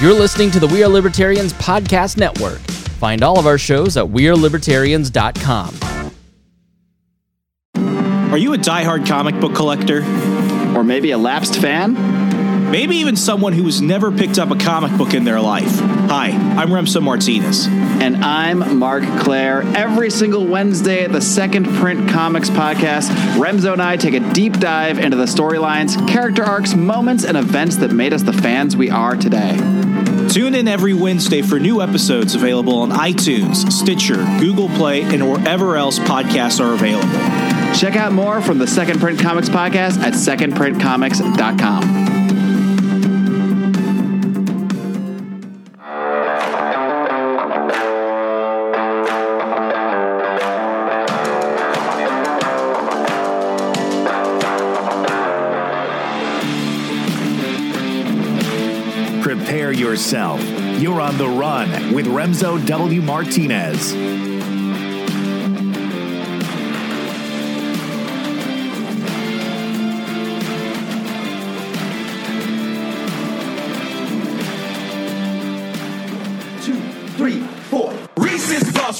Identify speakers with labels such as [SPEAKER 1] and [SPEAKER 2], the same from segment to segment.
[SPEAKER 1] You're listening to the We Are Libertarians Podcast Network. Find all of our shows at WeareLibertarians.com.
[SPEAKER 2] Are you a diehard comic book collector?
[SPEAKER 3] Or maybe a lapsed fan?
[SPEAKER 2] Maybe even someone who has never picked up a comic book in their life. Hi, I'm Remso Martinez.
[SPEAKER 3] And I'm Mark Claire. Every single Wednesday at the Second Print Comics podcast, Remso and I take a deep dive into the storylines, character arcs, moments, and events that made us the fans we are today.
[SPEAKER 2] Tune in every Wednesday for new episodes available on iTunes, Stitcher, Google Play, and wherever else podcasts are available.
[SPEAKER 3] Check out more from the Second Print Comics podcast at secondprintcomics.com.
[SPEAKER 4] yourself. You're on the run with Remso W. Martinez.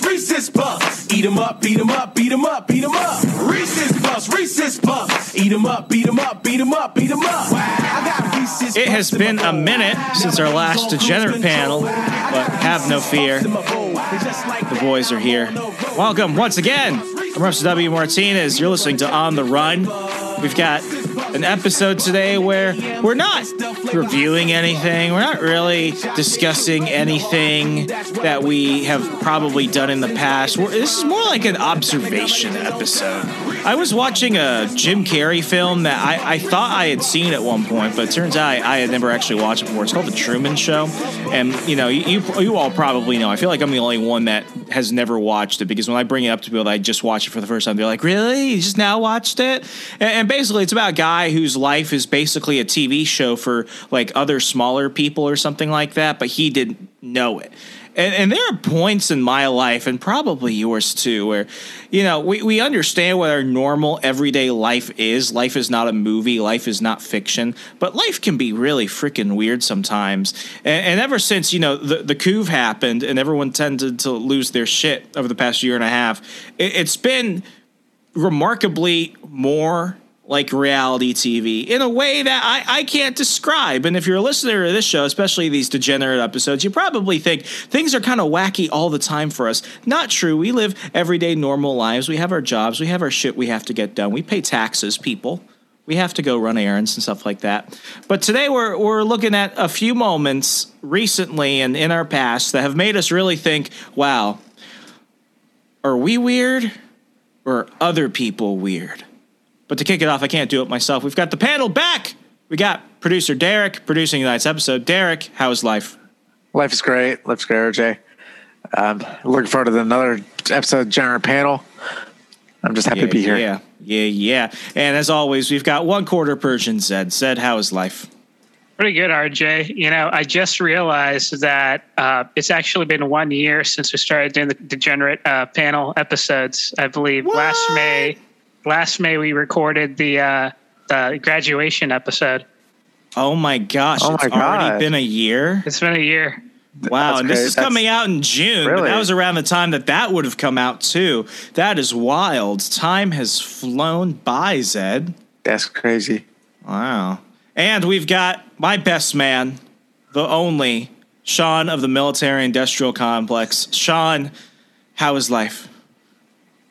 [SPEAKER 5] Reese's Puffs. Eat 'em up, beat 'em up, beat 'em up, beat 'em up. Reese's Puffs, Reese's Puffs. Eat 'em up, beat 'em up, beat 'em up, beat 'em up. Wow,
[SPEAKER 2] It has been a minute since our last degenerate panel, but have no fear. The boys are here. Welcome once again. I'm Russ W. Martinez. You're listening to On the Run. We've got an episode today where we're not reviewing anything. We're not really discussing anything that we have probably done in the past. We're, this is more like an observation episode. I was watching a Jim Carrey film that I, I thought I had seen at one point, but it turns out I, I had never actually watched it before. It's called The Truman Show. And, you know, you, you, you all probably know. I feel like I'm the only one that has never watched it because when I bring it up to people that I just watched it for the first time, they're like, really? You just now watched it? And, and basically, it's about a guy whose life is basically a TV show for like other smaller people or something like that, but he didn't know it. And, and there are points in my life, and probably yours too, where, you know, we, we understand what our normal everyday life is. Life is not a movie, life is not fiction, but life can be really freaking weird sometimes. And, and ever since, you know, the, the coup happened and everyone tended to lose their shit over the past year and a half, it, it's been remarkably more like reality TV in a way that I, I can't describe. And if you're a listener to this show, especially these degenerate episodes, you probably think things are kind of wacky all the time for us. Not true. We live everyday normal lives. We have our jobs. We have our shit we have to get done. We pay taxes, people. We have to go run errands and stuff like that. But today we're we're looking at a few moments recently and in our past that have made us really think, wow, are we weird or are other people weird? But to kick it off, I can't do it myself. We've got the panel back. We got producer Derek producing tonight's episode. Derek, how's life?
[SPEAKER 6] Life is great. Life's great, RJ. Um, looking forward to another episode of General Panel. I'm just happy
[SPEAKER 2] yeah,
[SPEAKER 6] to be here.
[SPEAKER 2] Yeah, yeah, yeah. And as always, we've got one quarter Persian Zed. Zed, how is life?
[SPEAKER 7] Pretty good, RJ. You know, I just realized that uh, it's actually been one year since we started doing the degenerate uh, panel episodes. I believe last May. Last May we recorded the uh, the graduation episode.
[SPEAKER 2] Oh my gosh,
[SPEAKER 6] Oh
[SPEAKER 2] it's
[SPEAKER 6] my
[SPEAKER 2] already
[SPEAKER 6] God.
[SPEAKER 2] been a year.
[SPEAKER 7] It's been a year.
[SPEAKER 2] Wow,
[SPEAKER 6] That's
[SPEAKER 2] and this
[SPEAKER 6] great.
[SPEAKER 2] is
[SPEAKER 6] That's-
[SPEAKER 2] coming out in June.
[SPEAKER 6] Really?
[SPEAKER 2] that was around the time that that would have come out too. That is wild. Time has flown by, Zed.
[SPEAKER 6] That's crazy.
[SPEAKER 2] Wow. And we've got my best man, the only Sean of the Military Industrial Complex. Sean, how is life?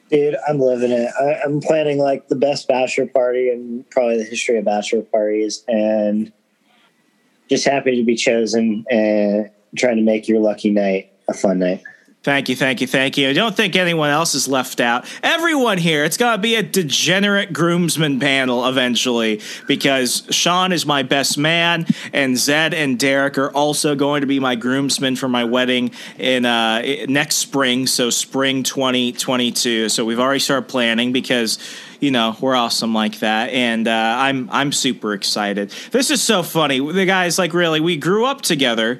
[SPEAKER 8] Dude, I'm living it. I, I'm planning like the best bachelor party in probably the history of bachelor parties, and just happy to be chosen and trying to make your lucky night a fun night.
[SPEAKER 2] Thank you, thank you, thank you. I don't think anyone else is left out. Everyone here, it's going to be a degenerate groomsman panel eventually because Sean is my best man, and Zed and Derek are also going to be my groomsmen for my wedding in uh, next spring, so spring 2022. So we've already started planning because you know we're awesome like that, and uh, I'm I'm super excited. This is so funny. The guys like really we grew up together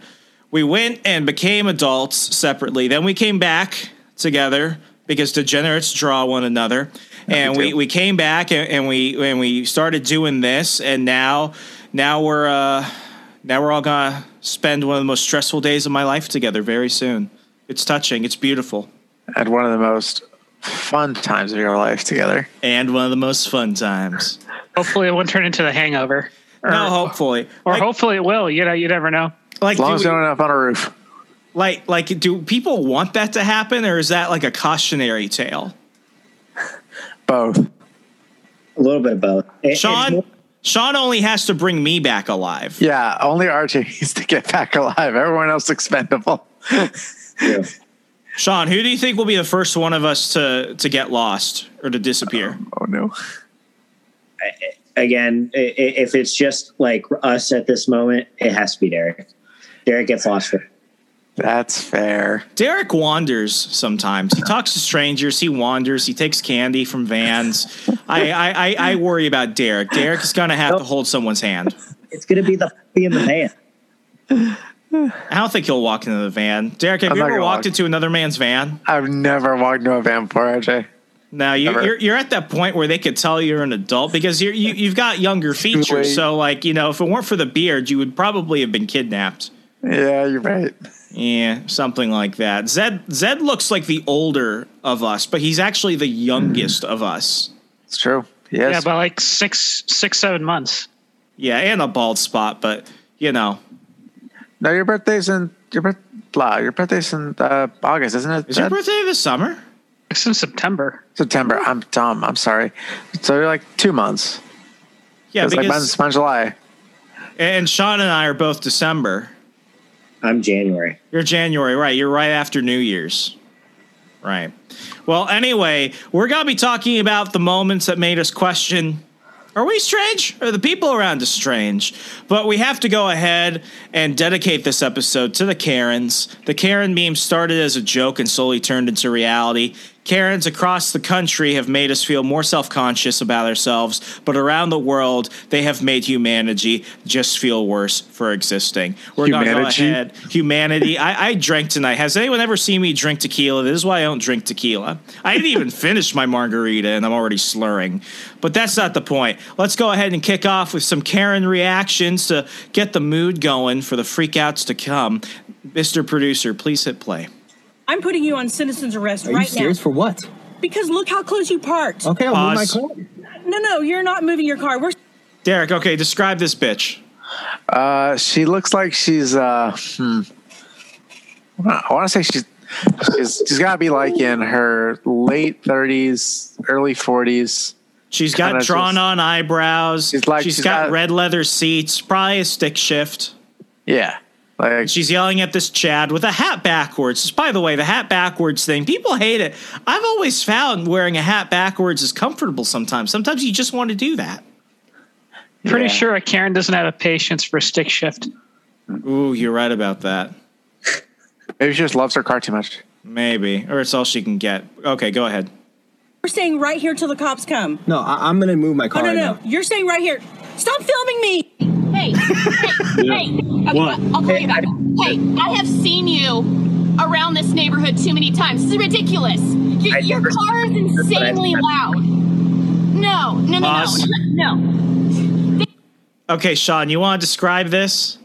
[SPEAKER 2] we went and became adults separately. Then we came back together because degenerates draw one another. And we,
[SPEAKER 6] do.
[SPEAKER 2] we came back and, and we and we started doing this and now now we're uh now we're all gonna spend one of the most stressful days of my life together very soon. It's touching. It's beautiful.
[SPEAKER 6] Had one of the most fun times of your life together.
[SPEAKER 2] And one of the most fun times.
[SPEAKER 7] Hopefully, it won't turn into the Hangover. Or,
[SPEAKER 2] No, hopefully.
[SPEAKER 7] or
[SPEAKER 2] like,
[SPEAKER 7] hopefully it will. You know, you never know.
[SPEAKER 2] Like,
[SPEAKER 6] As long
[SPEAKER 2] do
[SPEAKER 6] as
[SPEAKER 2] we-
[SPEAKER 6] you don't end up on a roof.
[SPEAKER 2] like, like, do people want that to happen, or is that like a cautionary tale?
[SPEAKER 6] Both.
[SPEAKER 8] A little bit of both. It-
[SPEAKER 2] Sean,
[SPEAKER 8] more-
[SPEAKER 2] Sean only has to bring me back alive.
[SPEAKER 6] Yeah, only RJ needs to get back alive. Everyone else expendable.
[SPEAKER 8] yeah.
[SPEAKER 2] Sean, who do you think will be the first one of us to to get lost or to disappear?
[SPEAKER 6] Oh, oh no.
[SPEAKER 8] Again, i- i- if it's just like us at this moment, it has to be Derek. Derek gets lost for
[SPEAKER 6] That's fair.
[SPEAKER 2] Derek wanders sometimes. He talks to strangers. He wanders. He takes candy from vans. I I, I, I worry about Derek. Derek is going to have to hold someone's hand.
[SPEAKER 8] It's going to be the be in the van.
[SPEAKER 2] I don't think he'll walk into the van. Derek, have
[SPEAKER 6] I'm
[SPEAKER 2] you ever walked
[SPEAKER 6] walk.
[SPEAKER 2] into another man's van?
[SPEAKER 6] I've never walked into a van before, RJ.
[SPEAKER 2] No, you,
[SPEAKER 6] Never.
[SPEAKER 2] you're you're at that point where they could tell you're an adult because you're, you you've got younger features. So like you know, if it weren't for the beard, you would probably have been kidnapped.
[SPEAKER 6] Yeah, you're right.
[SPEAKER 2] Yeah, something like that. Zed Zed looks like the older of us, but he's actually the youngest of us.
[SPEAKER 6] It's true. Yes.
[SPEAKER 7] Yeah, by like six, six, seven months.
[SPEAKER 2] Yeah, and a bald spot, but you know,
[SPEAKER 6] no, your birthday's in your birth. Blah, your birthday's in uh, August, isn't it?
[SPEAKER 2] is your
[SPEAKER 6] Dad?
[SPEAKER 2] birthday this summer?
[SPEAKER 7] It's in September.
[SPEAKER 6] September. I'm dumb. I'm sorry. So you're like two months.
[SPEAKER 2] Yeah,
[SPEAKER 6] it's like
[SPEAKER 2] because
[SPEAKER 6] mine's, mine's July.
[SPEAKER 2] and Sean and I are both December.
[SPEAKER 8] I'm January.
[SPEAKER 2] You're January, right? You're right after New Year's. Right. Well, anyway, we're going to be talking about the moments that made us question are we strange? Are the people around us strange? But we have to go ahead and dedicate this episode to the Karens. The Karen meme started as a joke and slowly turned into reality. Karens across the country have made us feel more self conscious about ourselves, but around the world, they have made humanity just feel worse for existing. We're going to go
[SPEAKER 6] Humanity?
[SPEAKER 2] ahead. Humanity. I, I drank tonight. Has anyone ever seen me drink tequila? This is why I don't drink tequila. I didn't even finish my margarita and I'm already slurring. But that's not the point. Let's go ahead and kick off with some Karen reactions to get the mood going for the freakouts to come. Mr. Producer, please hit play.
[SPEAKER 9] I'm putting you on citizen's arrest
[SPEAKER 10] Are you
[SPEAKER 9] right
[SPEAKER 10] serious
[SPEAKER 9] now.
[SPEAKER 10] for what?
[SPEAKER 9] because look how close you parked.
[SPEAKER 10] Okay, I'll move my car.
[SPEAKER 9] No, no, you're not moving your car. We're
[SPEAKER 2] Derek, okay, describe this bitch.
[SPEAKER 6] Uh, she looks like she's. Uh, hmm. I want to say she's. She's, she's got to be like in her late 30s, early 40s.
[SPEAKER 2] She's got
[SPEAKER 6] Kinda
[SPEAKER 2] drawn
[SPEAKER 6] just-
[SPEAKER 2] on eyebrows.
[SPEAKER 6] She's like-
[SPEAKER 2] she's
[SPEAKER 6] she's
[SPEAKER 2] got
[SPEAKER 6] got-
[SPEAKER 2] red leather seats, probably a stick shift.
[SPEAKER 6] Yeah. Like,
[SPEAKER 2] She's yelling at this Chad with a hat backwards. By the way, the hat backwards thing, people hate it. I've always found wearing a hat backwards is comfortable sometimes. Sometimes you just want to do that.
[SPEAKER 7] Pretty
[SPEAKER 6] Yeah.
[SPEAKER 7] sure a Karen doesn't have a patience for stick shift.
[SPEAKER 2] Ooh, you're right about that.
[SPEAKER 6] maybe she just loves her car too much.
[SPEAKER 2] Maybe. Or it's all she can get. Okay, go ahead.
[SPEAKER 9] we're staying right here till the cops come.
[SPEAKER 10] No, I, I'm gonna move my
[SPEAKER 9] Oh
[SPEAKER 10] car
[SPEAKER 9] no,
[SPEAKER 10] right
[SPEAKER 9] no,
[SPEAKER 10] now.
[SPEAKER 9] you're staying right here. Stop filming me.
[SPEAKER 11] Hey, hey, hey.
[SPEAKER 8] What?
[SPEAKER 11] I'll call you back. Hey, I have seen you around this neighborhood too many times. This is ridiculous. Your,
[SPEAKER 8] I
[SPEAKER 11] your car is
[SPEAKER 8] That's what I-
[SPEAKER 11] insanely loud. No, no, no,
[SPEAKER 2] Boss.
[SPEAKER 11] no, no.
[SPEAKER 2] Okay, Sean, you want to describe this?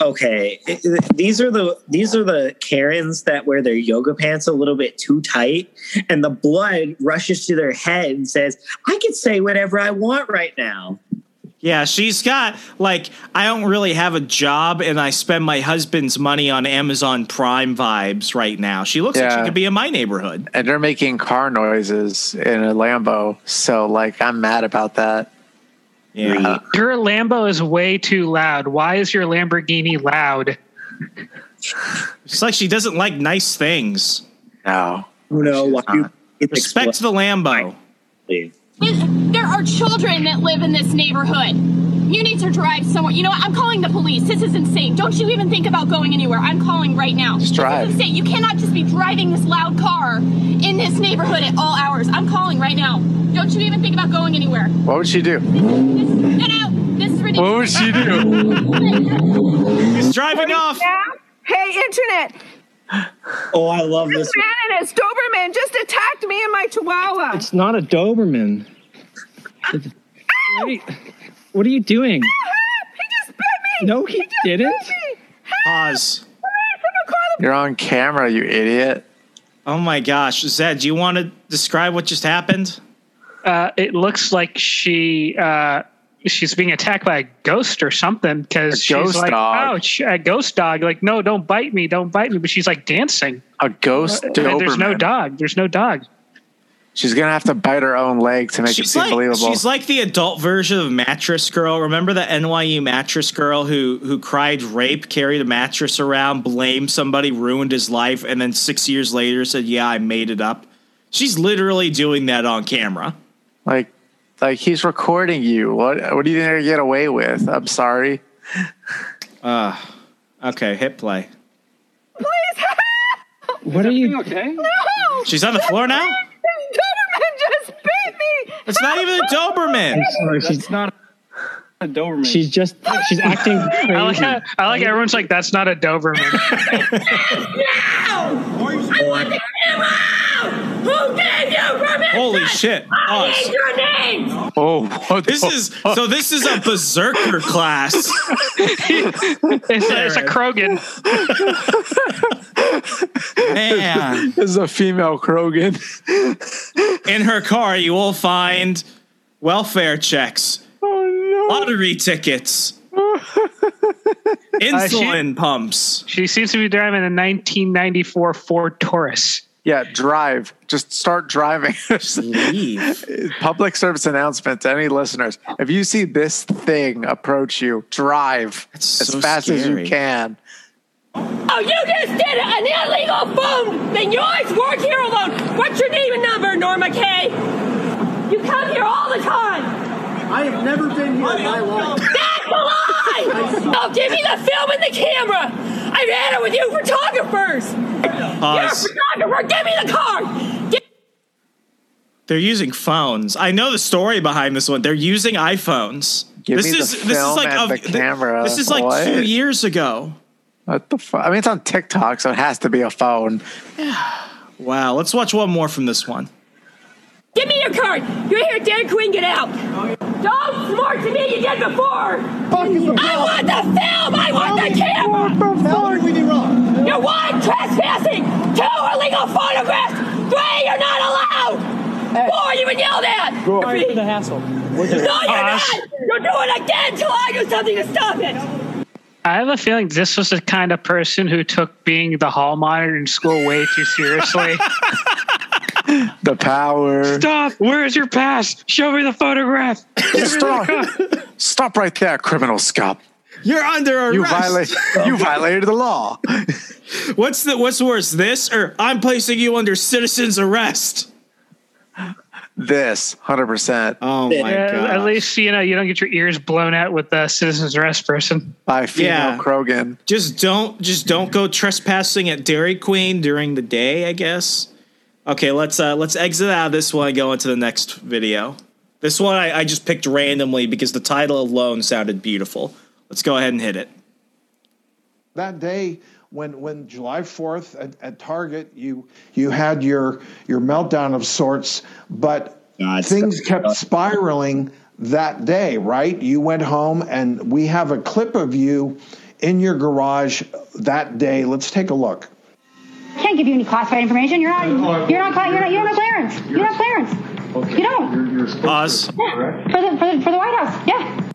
[SPEAKER 8] Okay, it- it- these are the these are the Karens that wear their yoga pants a little bit too tight, and the blood rushes to their head and says, "I can say whatever I want right now."
[SPEAKER 2] Yeah, she's got like I don't really have a job and I spend my husband's money on Amazon Prime vibes right now. She looks like she could be in my neighborhood.
[SPEAKER 6] And they're making car noises in a Lambo. So, like, I'm mad about that.
[SPEAKER 2] Yeah.
[SPEAKER 7] Your Lambo is way too loud. Why is your Lamborghini loud?
[SPEAKER 2] It's like she doesn't like nice things.
[SPEAKER 6] No.
[SPEAKER 8] Who know why you
[SPEAKER 2] Respect the Lambo.
[SPEAKER 11] It- there are children that live in this neighborhood. You need to drive somewhere. You know what? I'm calling the police. This is insane. Don't you even think about going anywhere. I'm calling right now.
[SPEAKER 6] Just drive.
[SPEAKER 11] This is insane. You cannot just be driving this loud car in this neighborhood at all hours. I'm calling right now. Don't you even think about going anywhere.
[SPEAKER 6] What would she do?
[SPEAKER 11] This, no, no. This is ridiculous.
[SPEAKER 6] What would she do?
[SPEAKER 2] He's driving off.
[SPEAKER 12] Hey, internet!
[SPEAKER 8] Oh, I love this.
[SPEAKER 12] Man and his Doberman just attacked me and my Chihuahua.
[SPEAKER 10] It's not a Doberman. What are you, what are you doing?
[SPEAKER 12] He just bit me.
[SPEAKER 10] No, he
[SPEAKER 12] just
[SPEAKER 10] didn't.
[SPEAKER 12] bit me.
[SPEAKER 2] Pause.
[SPEAKER 6] You're on camera, you idiot.
[SPEAKER 2] Oh my gosh, Zed, do you want to describe what just happened?
[SPEAKER 7] Uh, it looks like she uh, she's being attacked by a ghost or something because she's
[SPEAKER 6] ghost
[SPEAKER 7] like,
[SPEAKER 6] dog.
[SPEAKER 7] ouch, a ghost dog. Like, no, don't bite me, don't bite me. But she's like dancing.
[SPEAKER 6] A ghost uh,
[SPEAKER 7] And there's no dog. There's no dog.
[SPEAKER 6] She's gonna have to bite her own leg to make it seem
[SPEAKER 2] like
[SPEAKER 6] believable.
[SPEAKER 2] she's like the adult version of Mattress Girl. Remember the NYU Mattress Girl who who cried rape, carried a mattress around, blamed somebody, ruined his life, and then six years later said, "Yeah, I made it up." She's literally doing that on camera.
[SPEAKER 6] like, like he's recording you. What? What do you think they get away with? I'm sorry.
[SPEAKER 2] Uh, okay, hit play.
[SPEAKER 10] What are you?
[SPEAKER 12] Okay. No!
[SPEAKER 2] She's on the floor now.
[SPEAKER 12] Doberman just bit me!
[SPEAKER 2] It's not even a Doberman.
[SPEAKER 10] I'm sorry. She's
[SPEAKER 12] not a Doberman.
[SPEAKER 10] She's just. She's acting crazy.
[SPEAKER 7] I like how, I like everyone's like, that's not a Doberman.
[SPEAKER 9] I want the camera out! Who gave you permission?
[SPEAKER 2] Holy shit!
[SPEAKER 9] I
[SPEAKER 2] Pause.
[SPEAKER 9] need your name!
[SPEAKER 6] Oh, what
[SPEAKER 2] This
[SPEAKER 6] the
[SPEAKER 2] is
[SPEAKER 6] fuck?
[SPEAKER 2] so. This is a berserker class.
[SPEAKER 7] it's, a, it's a Krogan.
[SPEAKER 2] Man,
[SPEAKER 6] This is a female Krogan.
[SPEAKER 2] in her car, you will find welfare checks,
[SPEAKER 6] Oh
[SPEAKER 2] lottery tickets, insulin uh, pumps.
[SPEAKER 7] She seems to be driving a 1994 Ford Taurus.
[SPEAKER 6] Yeah, drive. Just start driving.
[SPEAKER 2] Leave.
[SPEAKER 6] Public service announcement to any listeners: If you see this thing approach you, drive
[SPEAKER 2] That's
[SPEAKER 6] as
[SPEAKER 2] so
[SPEAKER 6] fast as you can.
[SPEAKER 9] Oh, you just did an illegal phone Then You always work here alone. What's your name and number, Norma Kay? You come here all the time.
[SPEAKER 13] I have never been here in my life.
[SPEAKER 9] That's a lie! Oh, give me the film and the camera. I've had it with you photographers. Uh, You're a photographer. Give me the card. Give-
[SPEAKER 2] They're using phones. I know the story behind this one. They're using iPhones.
[SPEAKER 6] Give
[SPEAKER 2] this
[SPEAKER 6] me the
[SPEAKER 2] is this is
[SPEAKER 6] film
[SPEAKER 2] like
[SPEAKER 6] and
[SPEAKER 2] a-
[SPEAKER 6] the camera.
[SPEAKER 2] This is like
[SPEAKER 6] What?
[SPEAKER 2] two years ago.
[SPEAKER 6] What the fuck? I mean, it's on TikTok, so it has to be a phone.
[SPEAKER 2] Wow. Let's watch one more from this one.
[SPEAKER 9] Give me your card. You're here, Dairy Queen. Get out. Don't smart to me. You did before. I want the film. I want the camera.
[SPEAKER 13] What did we do wrong?
[SPEAKER 9] You're one trespassing. Two illegal photographs. Three, you're not allowed. Four, you've been yelled at.
[SPEAKER 10] Sorry for the hassle.
[SPEAKER 9] No, you're not. You're doing it again till I do something to stop it.
[SPEAKER 7] I have a feeling this was the kind of person who took being the hall monitor in school way too seriously.
[SPEAKER 6] The power.
[SPEAKER 7] Stop! Where is your pass? Show me the photograph.
[SPEAKER 6] Stop! Stop right there, criminal scum.
[SPEAKER 2] You're under arrest.
[SPEAKER 6] You violate. You violated the law.
[SPEAKER 2] What's the what's worse, this or I'm placing you under citizen's arrest?
[SPEAKER 6] This, hundred percent.
[SPEAKER 2] Oh my
[SPEAKER 7] Yeah,
[SPEAKER 2] god.
[SPEAKER 7] at least you know you don't get your ears blown out with the citizens arrest person.
[SPEAKER 6] By female
[SPEAKER 2] Yeah.
[SPEAKER 6] Krogan.
[SPEAKER 2] Just don't just don't go trespassing at Dairy Queen during the day, I guess. Okay, let's uh let's exit out of this one and go into the next video. This one I, I just picked randomly because the title alone sounded beautiful. Let's go ahead and hit it.
[SPEAKER 14] that day when when July 4th at, at Target you you had your your meltdown of sorts but things kept spiraling that day right you went home and we have a clip of you in your garage that day let's take a look I
[SPEAKER 15] can't give you any classified information. You're not. You're not. You're not. You don't have clearance. You don't have clearance. You don't.
[SPEAKER 2] Pause.
[SPEAKER 15] Yeah. For the for the, for the White House. Yeah.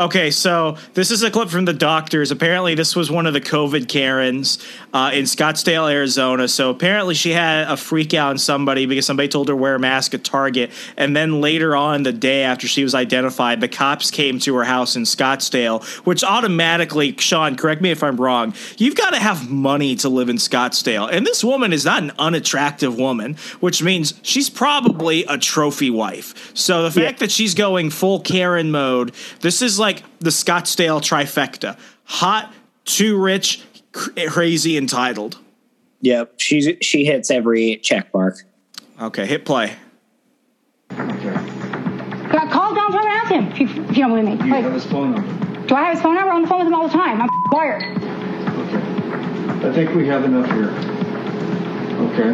[SPEAKER 2] Okay, so this is a clip from the doctors. Apparently, this was one of the COVID Karens uh, in Scottsdale, Arizona. So apparently, she had a freak out on somebody because somebody told her to wear a mask at Target. And then later on, the day after she was identified, the cops came to her house in Scottsdale, which automatically, Sean, correct me if I'm wrong, you've got to have money to live in Scottsdale. And this woman is not an unattractive woman, which means she's probably a trophy wife. So the fact that she's going full Karen mode, this is like the Scottsdale trifecta hot, too rich, cr- crazy, entitled.
[SPEAKER 8] Yep, she's she hits every check mark.
[SPEAKER 2] Okay, hit play.
[SPEAKER 15] Got called down and ask him if you, if you don't believe me.
[SPEAKER 13] Do you
[SPEAKER 15] Like,
[SPEAKER 13] have his phone number?
[SPEAKER 15] do I have his phone number? I'm on the phone with him all the time. I'm wired. Okay.
[SPEAKER 13] I think we have enough here. Okay.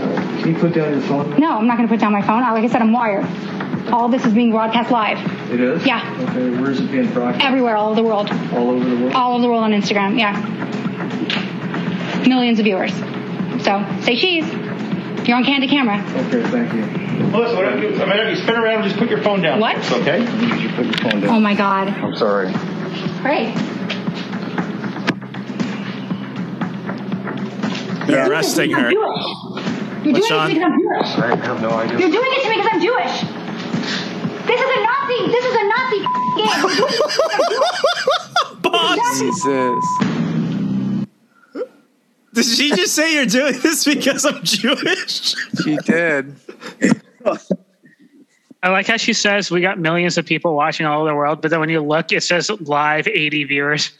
[SPEAKER 13] All right. Can you put down your phone?
[SPEAKER 15] No, I'm not going to put down my phone. Like I said, I'm wired. All this is being broadcast live.
[SPEAKER 13] It is?
[SPEAKER 15] Yeah.
[SPEAKER 13] Okay, where is it being broadcast?
[SPEAKER 15] Everywhere, all over the world.
[SPEAKER 13] All over the world?
[SPEAKER 15] All over the world on Instagram, yeah. Millions of viewers. So say cheese. You're on candid camera.
[SPEAKER 13] Okay, thank you.
[SPEAKER 16] Melissa, whatever you, I mean, if you spin around, just put your phone down.
[SPEAKER 15] What?
[SPEAKER 16] It's okay?
[SPEAKER 13] You put your phone down.
[SPEAKER 15] Oh my God.
[SPEAKER 13] I'm sorry.
[SPEAKER 15] Great.
[SPEAKER 2] They're arresting her.
[SPEAKER 15] You're doing it to me because I'm Jewish.
[SPEAKER 13] I have no idea.
[SPEAKER 15] You're doing it to me because I'm Jewish. This is a Nazi. This is a Nazi game. We're doing it because
[SPEAKER 2] Jesus. Did she just say you're doing this because I'm Jewish?
[SPEAKER 6] She did.
[SPEAKER 7] I like how she says we got millions of people watching all over the world, but then when you look, it says live 80 viewers.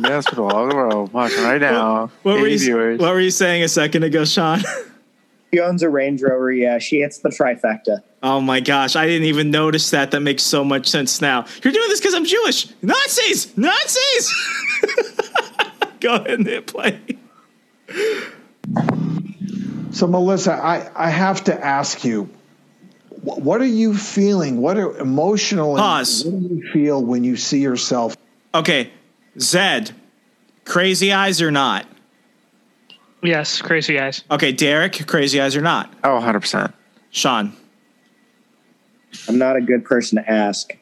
[SPEAKER 6] Yes, people all over the world watching right now.
[SPEAKER 2] What were,
[SPEAKER 6] 80
[SPEAKER 2] you,
[SPEAKER 6] viewers.
[SPEAKER 2] what were you saying a second ago, Sean?
[SPEAKER 8] She owns a Range Rover. Yeah, she hits the trifecta.
[SPEAKER 2] Oh my gosh, I didn't even notice that. That makes so much sense now. You're doing this because I'm Jewish. Nazis! Nazis! Go ahead and hit play.
[SPEAKER 14] So, Melissa, I, I have to ask you, what are you feeling? What are emotionally?
[SPEAKER 2] Pause.
[SPEAKER 14] What do you feel when you see yourself?
[SPEAKER 2] Okay, Zed, crazy eyes or not?
[SPEAKER 7] Yes, crazy eyes.
[SPEAKER 2] Okay, Derek, crazy eyes or not?
[SPEAKER 6] Oh, 100%.
[SPEAKER 2] Sean,
[SPEAKER 8] I'm not a good person to ask.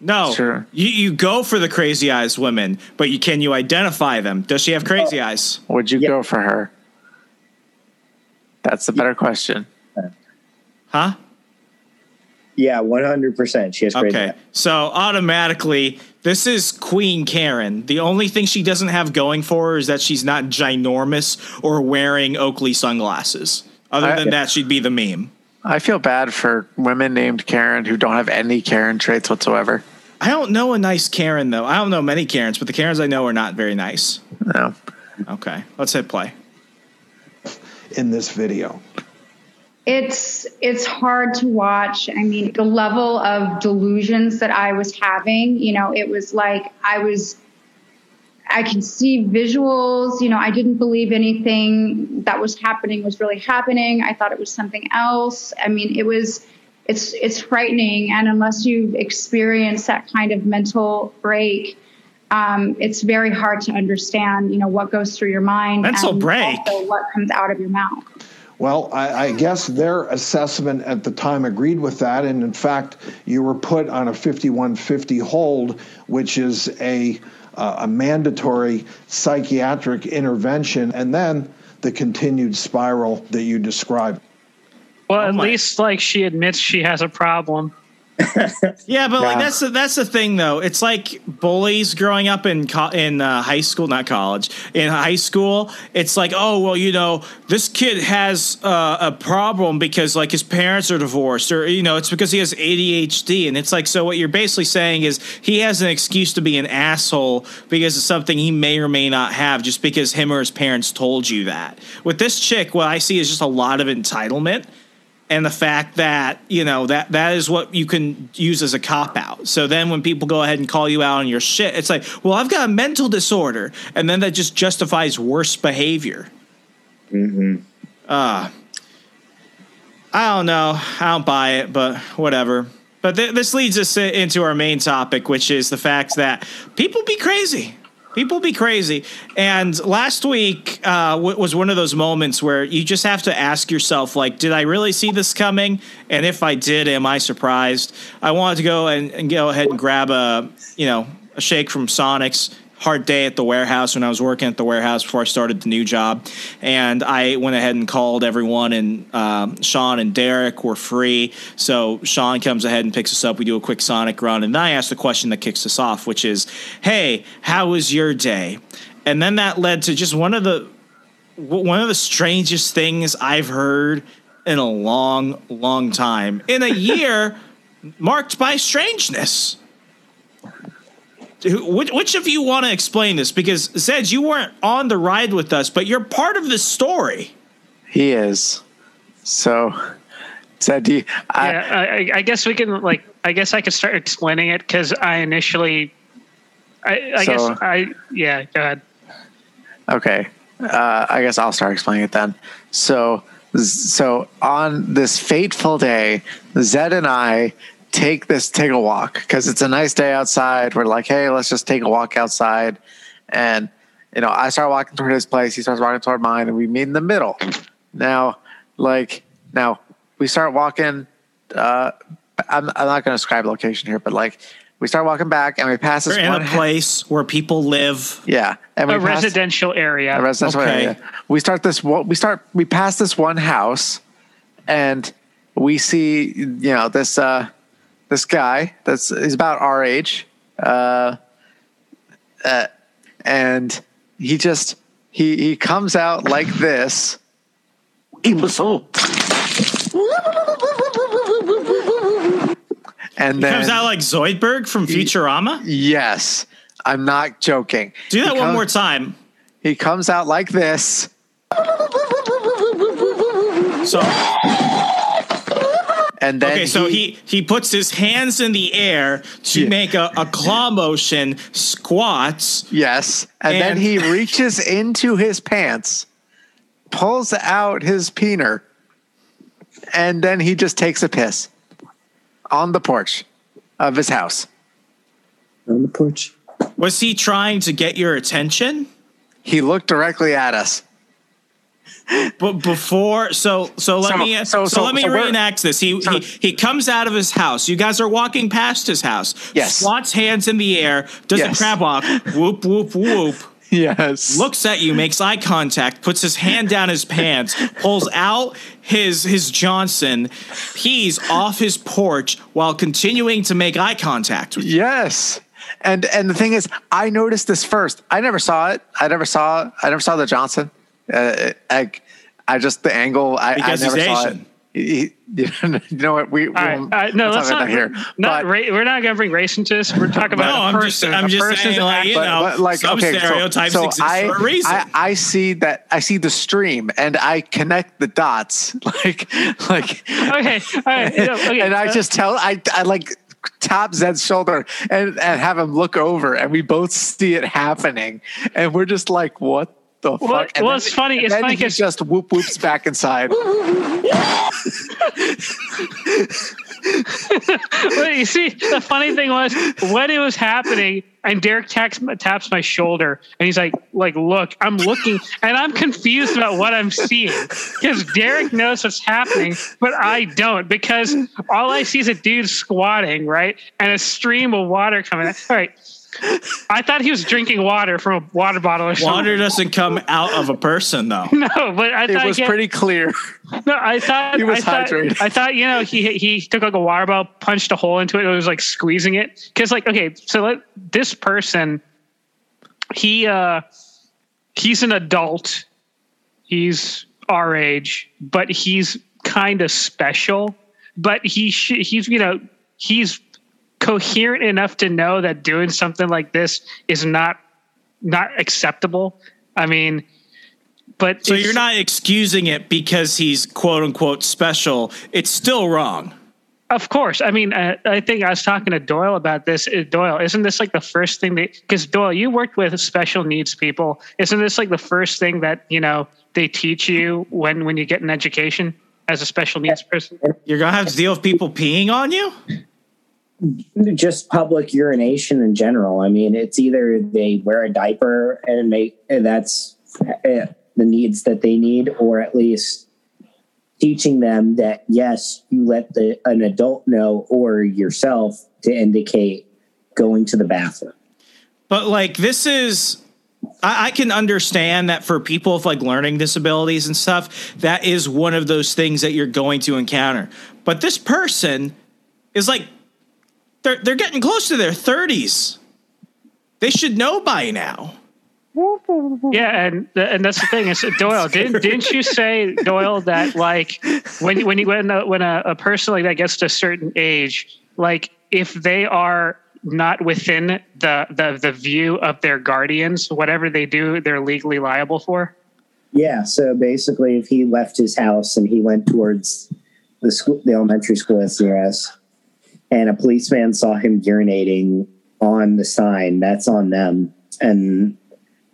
[SPEAKER 2] no.
[SPEAKER 6] Sure.
[SPEAKER 2] You, you go for the crazy eyes women, but you can you identify them? Does she have crazy
[SPEAKER 8] Oh.
[SPEAKER 2] eyes?
[SPEAKER 6] Would you go for her? That's the better question.
[SPEAKER 2] Huh?
[SPEAKER 8] Yeah, 100%. She has crazy. Eyes.
[SPEAKER 2] Okay. So automatically, this is Queen Karen. The only thing she doesn't have going for her is that she's not ginormous or wearing Oakley sunglasses. Other
[SPEAKER 6] I-
[SPEAKER 2] than that, she'd be the meme.
[SPEAKER 6] I feel bad for women named Karen who don't have any Karen traits whatsoever.
[SPEAKER 2] I don't know a nice Karen though. I don't know many Karens, but the Karens I know are not very nice.
[SPEAKER 6] No.
[SPEAKER 2] Okay, let's hit play.
[SPEAKER 14] in this video?
[SPEAKER 15] It's it's hard to watch. I mean the level of delusions that i was having you know it was like i was i could see visuals you know i didn't believe anything that was happening was really happening. I thought it was something else. I mean it was it's it's frightening. And unless you've experienced that kind of mental break um, it's very hard to understand you know what goes through your mind
[SPEAKER 2] Mental
[SPEAKER 15] and
[SPEAKER 2] break?
[SPEAKER 15] also what comes out of your mouth
[SPEAKER 14] Well, I, I guess their assessment at the time agreed with that, and in fact, you were put on a 5150 hold, which is a uh, a mandatory psychiatric intervention, and then the continued spiral that you described.
[SPEAKER 7] Well,
[SPEAKER 2] Oh
[SPEAKER 7] at least like she admits she has a problem.
[SPEAKER 2] Yeah, but like that's the, that's the thing though. It's like bullies growing up in co- in uh, high school, not college. In high school, it's like, oh well, you know, this kid has uh, a problem because like his parents are divorced, or you know, it's because he has ADHD, and it's like, so what you're basically saying is he has an excuse to be an asshole because of something he may or may not have, just because him or his parents told you that. With this chick, what I see is just a lot of entitlement and the fact that you know that that is what you can use as a cop out. So then when people go ahead and call you out on your shit, it's like, well, I've got a mental disorder, and then that just justifies worse behavior.
[SPEAKER 8] Mm-hmm.
[SPEAKER 2] Uh I don't know. I don't buy it, but whatever. But th- this leads us into our main topic, which is the fact that people be crazy. People be crazy. And last week uh, w- was one of those moments where you just have to ask yourself, like, did I really see this coming? And if I did, am I surprised? I wanted to go and, and go ahead and grab a, you know, a shake from Sonic's. Hard day at the warehouse when I was working at the warehouse before I started the new job, and I went ahead and called everyone. And um, Sean and Derek were free, so Sean comes ahead and picks us up. We do a quick Sonic run, and then I ask the question that kicks us off, which is, "Hey, how was your day?" And then that led to just one of the one of the strangest things I've heard in a long, long time. In a year marked by strangeness. Who- Which, which of you want to explain this? Because Zed, you weren't on the ride with us, but you're part of the story.
[SPEAKER 6] He is. So, Zed, do you, I,
[SPEAKER 7] yeah, I, I- I guess we can like. I guess I could start explaining it because I initially. I, I guess I yeah. Go ahead.
[SPEAKER 6] Okay. Uh, I guess I'll start explaining it then. So so on this fateful day, Zed and I take this take a walk because it's a nice day outside. We're like, hey, let's just take a walk outside, and you know, I start walking toward his place, he starts walking toward mine, and we meet in the middle. Now, like, now we start walking. Uh, I'm, I'm not going to describe location here, but like, we start walking back, and we pass this
[SPEAKER 2] We're in
[SPEAKER 6] one
[SPEAKER 2] a place where people live.
[SPEAKER 6] Yeah, and we
[SPEAKER 7] a
[SPEAKER 6] pass-
[SPEAKER 7] residential area.
[SPEAKER 6] a residential
[SPEAKER 2] Okay.
[SPEAKER 6] area. We start this. one- We start. We pass this one house, and we see you know this uh, this guy that's he's about our age, uh, uh, and he just he he comes out like this. Imbecile. And
[SPEAKER 2] He
[SPEAKER 6] then
[SPEAKER 2] comes out like Zoidberg from Futurama.
[SPEAKER 6] Yes, I'm not joking.
[SPEAKER 2] Do that
[SPEAKER 6] He
[SPEAKER 2] one
[SPEAKER 6] comes-
[SPEAKER 2] more time.
[SPEAKER 6] He comes out like this.
[SPEAKER 2] So
[SPEAKER 6] And then
[SPEAKER 2] okay, so he he puts his hands in the air to
[SPEAKER 6] Yeah.
[SPEAKER 2] make a, a claw motion, squats.
[SPEAKER 6] Yes. And, then he reaches into his pants, pulls out his peener, and then he just takes a piss on the porch of his house.
[SPEAKER 8] On the porch.
[SPEAKER 2] Was he trying to get your attention?
[SPEAKER 6] He looked directly at us.
[SPEAKER 2] But before, so so let
[SPEAKER 6] So-
[SPEAKER 2] me so,
[SPEAKER 6] so- so-
[SPEAKER 2] let me reenact this. He, he he comes out of his house. You guys are walking past his house.
[SPEAKER 6] Yes.
[SPEAKER 2] Squats hands in the air. Does
[SPEAKER 6] Yes.
[SPEAKER 2] a crab walk. Whoop whoop whoop.
[SPEAKER 6] Yes.
[SPEAKER 2] Looks at you, makes eye contact, puts his hand down his pants, pulls out his his Johnson, pees off his porch while continuing to make eye contact with you.
[SPEAKER 6] Yes. And and the thing is, I noticed this first. I never saw it. I never saw. I never saw the Johnson. Uh, I, I just the angle. I,
[SPEAKER 2] Because
[SPEAKER 6] I never saw
[SPEAKER 2] Asian.
[SPEAKER 6] it. He- you know what? We,
[SPEAKER 7] All right,
[SPEAKER 6] we'll-
[SPEAKER 7] uh, no,
[SPEAKER 6] we'll
[SPEAKER 7] let's
[SPEAKER 6] talk
[SPEAKER 7] not.
[SPEAKER 6] about that here.
[SPEAKER 7] Not
[SPEAKER 6] But-
[SPEAKER 7] ra- we're not going to bring race into this. We're talking about
[SPEAKER 2] No,
[SPEAKER 7] a
[SPEAKER 2] I'm just-
[SPEAKER 7] person.
[SPEAKER 2] I'm
[SPEAKER 7] a
[SPEAKER 2] just
[SPEAKER 7] person's
[SPEAKER 2] saying, like, you
[SPEAKER 7] act-
[SPEAKER 2] know, some stereotypes exist
[SPEAKER 6] I,
[SPEAKER 2] for a reason.
[SPEAKER 6] I, I see that I see the stream and I connect the dots like like
[SPEAKER 7] okay, all right, no, okay,
[SPEAKER 6] and I just tell I I like tap Zed's shoulder and and have him look over and we both see it happening and we're just like what the
[SPEAKER 7] Well,
[SPEAKER 6] fuck and
[SPEAKER 7] well,
[SPEAKER 6] then-
[SPEAKER 7] it's funny- it's funny
[SPEAKER 6] just whoop whoops back inside
[SPEAKER 7] Well, you see, the funny thing was when it was happening, and Derek taps, taps my shoulder, and he's like, "Like, look, I'm looking, and I'm confused about what I'm seeing because Derek knows what's happening, but I don't because all I see is a dude squatting, right, and a stream of water coming. out. All right, I thought he was drinking water from a water bottle or something.
[SPEAKER 2] Water doesn't come out of a person though.
[SPEAKER 7] No, but I thought it
[SPEAKER 6] was
[SPEAKER 7] again-
[SPEAKER 6] pretty clear
[SPEAKER 7] No, I thought
[SPEAKER 6] He was
[SPEAKER 7] I thought,
[SPEAKER 6] hydrated.
[SPEAKER 7] I thought you know he he took like a water bottle, punched a hole into it, and was like squeezing it. Because like okay, so let, this person, he uh, he's an adult, he's our age, but he's kind of special. But he sh- he's you know he's coherent enough to know that doing something like this is not not acceptable. I mean. But
[SPEAKER 2] So you're not excusing it because he's quote unquote special. It's still wrong.
[SPEAKER 7] Of course. I mean, uh, I think I was talking to Doyle about this. Uh, Doyle, isn't this like the first thing that, because Doyle, you worked with special needs people. Isn't this like the first thing that, you know, they teach you when, when you get an education as a special needs person?
[SPEAKER 2] You're gonna have to deal with people peeing on you.
[SPEAKER 8] Just public urination in general. I mean, it's either they wear a diaper and make and that's uh, the needs that they need, or at least teaching them that yes, you let the an adult know or yourself to indicate going to the bathroom.
[SPEAKER 2] But like this is I can understand that for people with like learning disabilities and stuff, that is one of those things that you're going to encounter. But this person is like they're they're getting close to their 30s. They should know by now.
[SPEAKER 7] Yeah, and and that's the thing is Doyle. Didn't didn't you say Doyle that like when when you when a, when a, a person like that gets to a certain age, like if they are not within the the the view of their guardians, whatever they do, they're legally liable for.
[SPEAKER 8] Yeah, so basically, if he left his house and he went towards the school, the elementary school that's near us, and a policeman saw him urinating on the sign, that's on them. And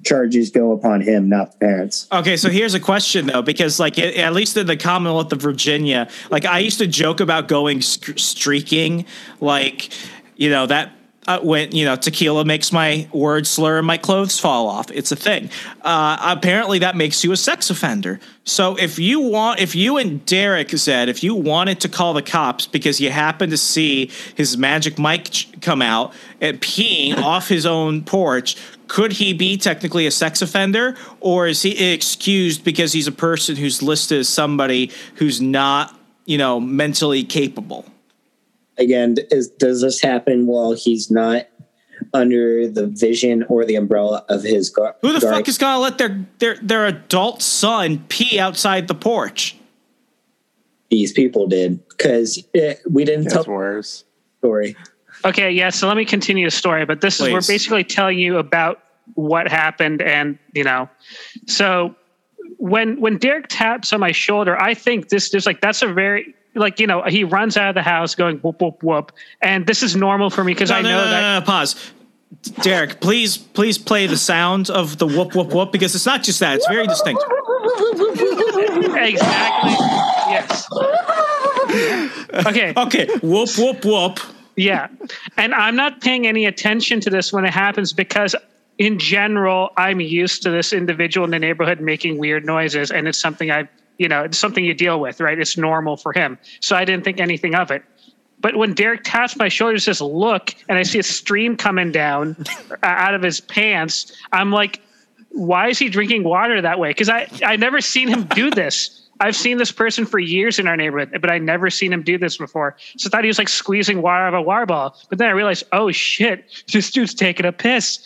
[SPEAKER 17] charges go upon him, not the parents.
[SPEAKER 2] Okay, so here's a question though, because like at least in the Commonwealth of Virginia, like I used to joke about going st- streaking, like you know that uh, when you know tequila makes my words slur and my clothes fall off. It's a thing. Uh, apparently, that makes you a sex offender. So if you want, if you and Derek said, if you wanted to call the cops because you happened to see his magic Mike ch- come out and peeing off his own porch. Could he be technically a sex offender, or is he excused because he's a person who's listed as somebody who's not, you know, mentally capable?
[SPEAKER 17] Again, is, does this happen while he's not under the vision or the umbrella of his guard?
[SPEAKER 2] Who the fuck is gonna let their their their adult son pee outside the porch?
[SPEAKER 17] These people did because eh, we didn't tell
[SPEAKER 6] worse.
[SPEAKER 17] story.
[SPEAKER 7] Okay, yeah. So let me continue the story, but this is we're basically telling you about what happened, and you know, so when when Derek taps on my shoulder, I think this there's like that's a very like you know he runs out of the house going whoop whoop whoop, and this is normal for me because
[SPEAKER 2] No,
[SPEAKER 7] I
[SPEAKER 2] no,
[SPEAKER 7] know
[SPEAKER 2] no,
[SPEAKER 7] that.
[SPEAKER 2] pause. Derek, please, please play the sound of the whoop whoop whoop because it's not just that; it's very distinct.
[SPEAKER 7] exactly. Yes. Okay.
[SPEAKER 2] Okay. Whoop whoop whoop.
[SPEAKER 7] Yeah. And I'm not paying any attention to this when it happens because in general, I'm used to this individual in the neighborhood making weird noises and it's something I, you know, it's something you deal with, right? It's normal for him. So I didn't think anything of it. But when Derek taps my shoulder, says look, and I see a stream coming down uh, out of his pants, I'm like, why is he drinking water that way? Because I I never seen him do this. I've seen this person for years in our neighborhood, but I never seen him do this before. So I thought he was like squeezing water out of a water ball. But then I realized, oh shit, this dude's taking a piss,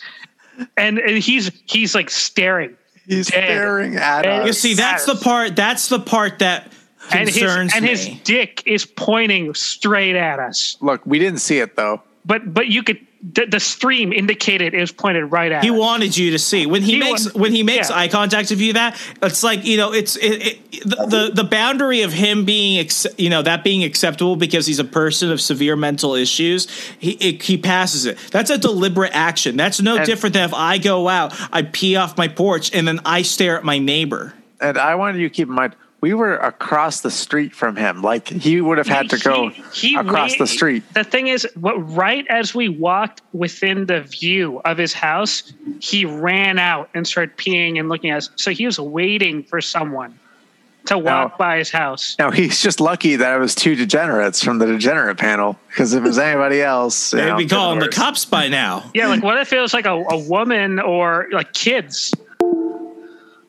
[SPEAKER 7] and, and he's he's like staring.
[SPEAKER 6] He's
[SPEAKER 7] dead.
[SPEAKER 6] staring at
[SPEAKER 7] Dead
[SPEAKER 6] us.
[SPEAKER 2] You see, that's the part. That's the part that
[SPEAKER 7] and his
[SPEAKER 2] concerns
[SPEAKER 7] and his dick is pointing straight at us.
[SPEAKER 6] Look, we didn't see it though.
[SPEAKER 7] But but you could the, the stream indicated it was pointed right at.
[SPEAKER 2] He
[SPEAKER 7] us.
[SPEAKER 2] wanted you to see when he,
[SPEAKER 7] He
[SPEAKER 2] makes
[SPEAKER 7] wa-
[SPEAKER 2] when he makes
[SPEAKER 7] yeah.
[SPEAKER 2] eye contact with you. That it's like you know it's it, it, the, the the boundary of him being ex, you know that being acceptable because he's a person of severe mental issues. He it, he passes it. That's a deliberate action. That's no
[SPEAKER 6] And-
[SPEAKER 2] different than if I go out, I pee off my porch, and then I stare at my neighbor.
[SPEAKER 6] And I wanted you to keep in mind, we were across the street from him. Like he would have had to go
[SPEAKER 7] He
[SPEAKER 6] across
[SPEAKER 7] wa-
[SPEAKER 6] the street.
[SPEAKER 7] The thing is, what right as we walked within the view of his house, he ran out and started peeing and looking at us. So he was waiting for someone to walk by his house.
[SPEAKER 6] Now he's just lucky that it was two degenerates from the degenerate panel. Because if it was anybody else, you
[SPEAKER 2] They'd
[SPEAKER 6] know,
[SPEAKER 2] be calling the
[SPEAKER 6] worse.
[SPEAKER 2] cops by now.
[SPEAKER 7] Yeah, like what if it was like a, a woman or like kids?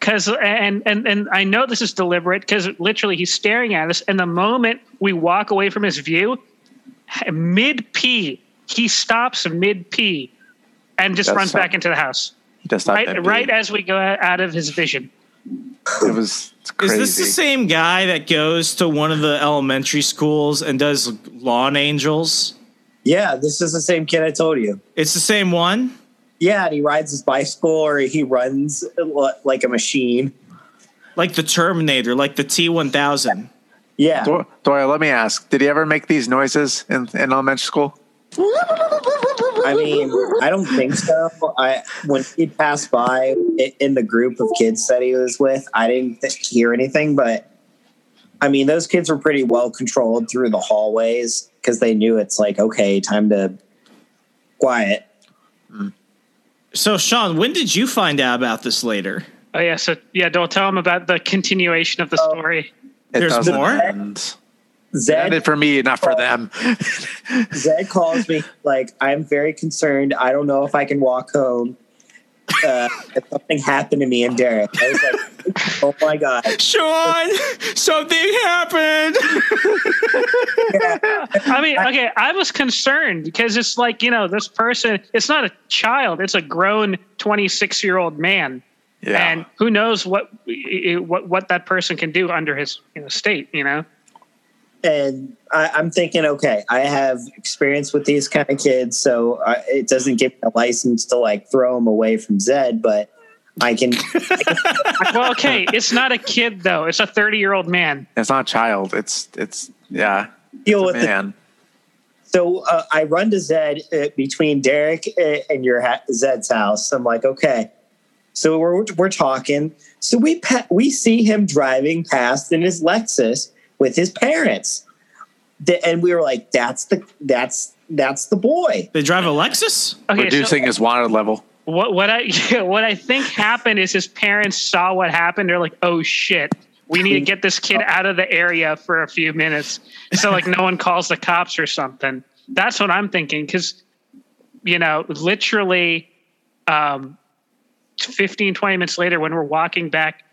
[SPEAKER 7] Because and and and I know this is deliberate because literally he's staring at us, and the moment we walk away from his view, mid pee, he stops mid pee, and just runs
[SPEAKER 6] so-
[SPEAKER 7] back into the house.
[SPEAKER 6] He just thought
[SPEAKER 7] Right,
[SPEAKER 6] that'd
[SPEAKER 7] right as we go out of his vision.
[SPEAKER 6] It was it's
[SPEAKER 2] Is this the same guy that goes to one of the elementary schools and does lawn angels?
[SPEAKER 17] Yeah, this is the same kid I told you.
[SPEAKER 2] It's the same one.
[SPEAKER 17] Yeah, and he rides his bicycle or he runs uh, like a machine.
[SPEAKER 2] Like the Terminator, like the T one thousand.
[SPEAKER 17] Yeah.
[SPEAKER 6] Dor- Doyle, let me ask: Did he ever make these noises in, in elementary school?
[SPEAKER 17] I mean, I don't think so. I when he passed by i- in the group of kids that he was with, I didn't th- hear anything. But I mean, those kids were pretty well controlled through the hallways because they knew it's like okay, time to quiet.
[SPEAKER 2] So, Sean, when did you find out about this later?
[SPEAKER 7] Oh yeah, so yeah, don't tell him about the continuation of the oh. story.
[SPEAKER 6] It
[SPEAKER 2] There's more?
[SPEAKER 6] end.
[SPEAKER 17] Zed
[SPEAKER 6] ended for me, not for them.
[SPEAKER 17] Zed calls me like I'm very concerned. I don't know if I can walk home. Uh, something happened to me and Derek, I was like, "Oh my god!"
[SPEAKER 2] Sean, something happened.
[SPEAKER 7] I mean, okay, I was concerned because it's like, you know, this person, it's not a child, it's a grown 26 year old man.
[SPEAKER 6] Yeah.
[SPEAKER 7] And who knows what, what, what that person can do under his you know, state, you know?
[SPEAKER 17] And I, I'm thinking, okay, I have experience with these kind of kids, so I, it doesn't give me a license to like throw them away from Zed, but I can.
[SPEAKER 7] well, okay, it's not a kid though; it's a 30 year old man.
[SPEAKER 6] It's not a child. It's it's yeah.
[SPEAKER 17] Deal
[SPEAKER 6] it's
[SPEAKER 17] with it.
[SPEAKER 6] man.
[SPEAKER 17] So uh, I run to Zed uh, between Derek uh, and your ha- Zed's house. I'm like, okay, So we're we're talking. So we pa- we see him driving past in his Lexus with his parents, The- and we were like, "That's the that's that's the boy."
[SPEAKER 2] They drive a Lexus.
[SPEAKER 7] Okay, so-
[SPEAKER 6] Reducing his wanted level.
[SPEAKER 7] What what I what I think happened is his parents saw what happened. They're like, "Oh shit, we need to get this kid out of the area for a few minutes, so like no one calls the cops or something." That's what I'm thinking because, you know, literally, um, 15, 20 minutes later, when we're walking back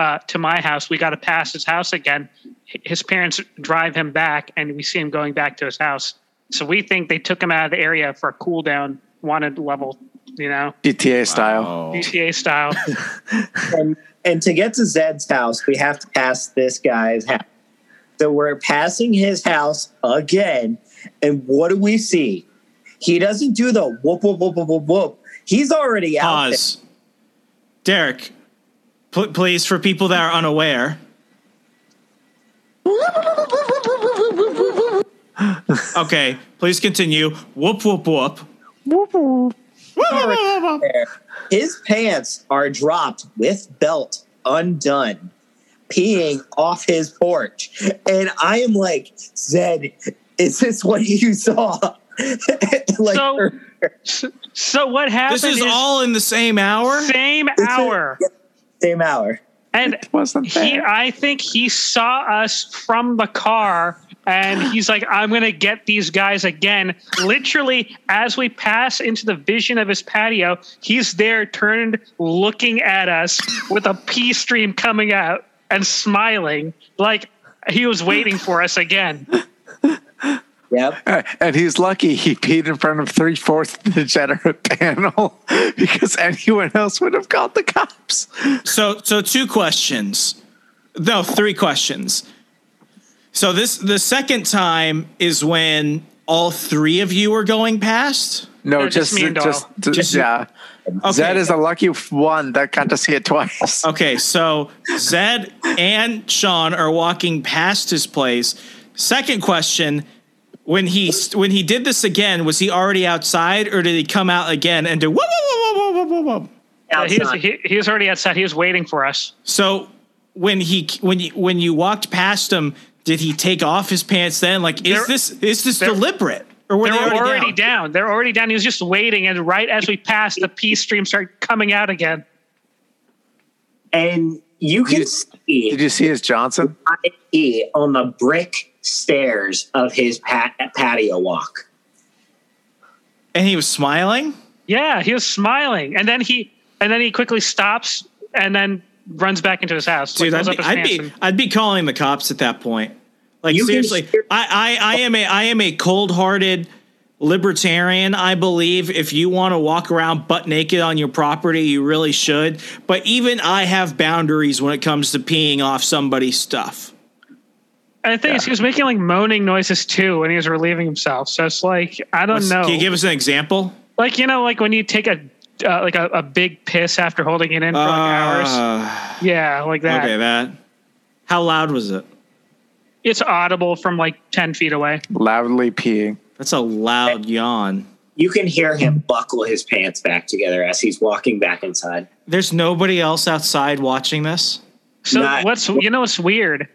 [SPEAKER 7] uh, to my house, we got to pass his house again. His parents drive him back, and we see him going back to his house. So we think they took him out of the area for a cool down, wanted level, you know,
[SPEAKER 6] GTA style.
[SPEAKER 7] GTA style.
[SPEAKER 17] and and to get to Zed's house, we have to pass this guy's house. So we're passing his house again, and what do we see? He doesn't do the whoop whoop whoop whoop whoop whoop. He's already out there.
[SPEAKER 2] Pause. Derek, pl- please, for people that are unaware. Okay, please continue. Whoop whoop whoop.
[SPEAKER 17] Whoop whoop. His pants are dropped with belt undone, peeing off his porch. And I am like, Zed, is this what you saw? like,
[SPEAKER 7] so, so what happened?
[SPEAKER 2] This is all in the same hour.
[SPEAKER 7] Same hour.
[SPEAKER 17] Same hour.
[SPEAKER 7] And he, I think he saw us from the car and he's like, I'm going to get these guys again. Literally, as we pass into the vision of his patio, he's there turned looking at us with a pee stream coming out and smiling like he was waiting for us again.
[SPEAKER 17] Yep.
[SPEAKER 6] Uh, and he's lucky he peed in front of three fourths of the degenerate panel because anyone else would have called the cops.
[SPEAKER 2] So, so two questions. No, three questions. So this the second time is when all three of you are going past.
[SPEAKER 6] No, just just, just, yeah. Zed is a lucky one that got to see it twice.
[SPEAKER 2] Okay, so Zed and Sean are walking past his place. Second question: When he when he did this again, was he already outside, or did he come out again and do whoa whoa whoa whoa whoa whoa whoa?
[SPEAKER 7] Yeah, he, was, he, he was already outside. He was waiting for us.
[SPEAKER 2] So when he when you when you walked past him, did he take off his pants then? Like, is
[SPEAKER 7] They're-
[SPEAKER 2] this is this deliberate, or were
[SPEAKER 7] they
[SPEAKER 2] they already,
[SPEAKER 7] already
[SPEAKER 2] down?
[SPEAKER 7] down. They're already down. He was just waiting, and right as we passed, the pee stream started coming out again.
[SPEAKER 17] And you can see.
[SPEAKER 6] Did you see his Johnson?
[SPEAKER 17] IE on the brick stairs of his pat- patio walk.
[SPEAKER 2] And he was smiling.
[SPEAKER 7] Yeah, he was smiling, and then he and then he quickly stops and then runs back into his house.
[SPEAKER 2] Dude,
[SPEAKER 7] like,
[SPEAKER 2] I'd be,
[SPEAKER 7] his
[SPEAKER 2] I'd be I'd be calling the cops at that point. Like
[SPEAKER 7] You can
[SPEAKER 2] seriously, I, I I am a I am a cold hearted libertarian. I believe if you want to walk around butt naked on your property, you really should. But even I have boundaries when it comes to peeing off somebody's stuff.
[SPEAKER 7] And the thing is, he was making like moaning noises too when he was relieving himself. So it's like I don't
[SPEAKER 2] What's-
[SPEAKER 7] know.
[SPEAKER 2] Can you give us an example?
[SPEAKER 7] like you know, like when you take a uh, like a, a big piss after holding it in for like hours.
[SPEAKER 2] Uh,
[SPEAKER 7] Yeah, like that.
[SPEAKER 2] Okay, that. How loud was it?
[SPEAKER 7] It's audible from like ten feet away.
[SPEAKER 6] Loudly peeing.
[SPEAKER 2] That's a loud yawn.
[SPEAKER 17] You can hear him buckle his pants back together as he's walking back inside.
[SPEAKER 2] There's nobody else outside watching this.
[SPEAKER 7] So
[SPEAKER 17] Not-
[SPEAKER 7] what's you know what's weird?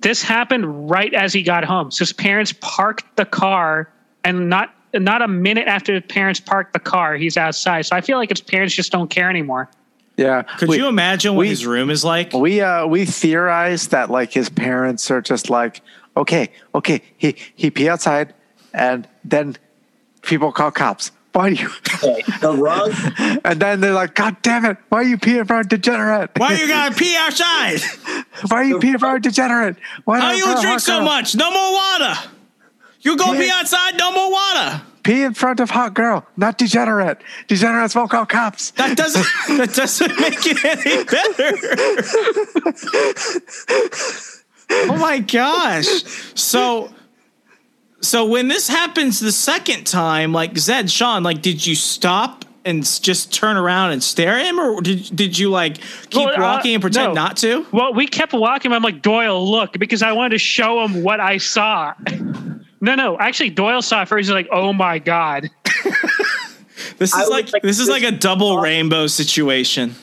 [SPEAKER 7] This happened right as he got home. So his parents parked the car, and not not a minute after his parents parked the car, he's outside. So I feel like his parents just don't care anymore.
[SPEAKER 6] Yeah.
[SPEAKER 2] Could you imagine what his room is like?
[SPEAKER 6] We uh we theorize that like his parents are just like, okay, okay, he he pee outside and then people call cops. Why do you
[SPEAKER 17] the rug
[SPEAKER 6] and then they're like, God damn it, why are you peeing in front of degenerate?
[SPEAKER 2] Why are you gotta pee outside?
[SPEAKER 6] why are you peeing in front of degenerate? Why
[SPEAKER 2] How
[SPEAKER 6] not
[SPEAKER 2] you
[SPEAKER 6] in
[SPEAKER 2] drink so
[SPEAKER 6] girl?
[SPEAKER 2] much? No more water. You go
[SPEAKER 6] Yeah.
[SPEAKER 2] pee outside, no more water.
[SPEAKER 6] Pee in front of hot girl, not degenerate. Degenerates won't call cops.
[SPEAKER 2] That doesn't that doesn't make it any better. oh my gosh. So so when this happens the second time, like Zed, Sean, like did you stop and just turn around and stare at him or did did you like keep
[SPEAKER 7] Well, uh,
[SPEAKER 2] walking and pretend
[SPEAKER 7] no.
[SPEAKER 2] not to?
[SPEAKER 7] Well, we kept walking. I'm like Doyle, look, because I wanted to show him what I saw. No, no, actually, Doyle saw it first. He's like, "Oh my god!"
[SPEAKER 2] This is like,
[SPEAKER 17] like
[SPEAKER 2] this is like a double rainbow situation.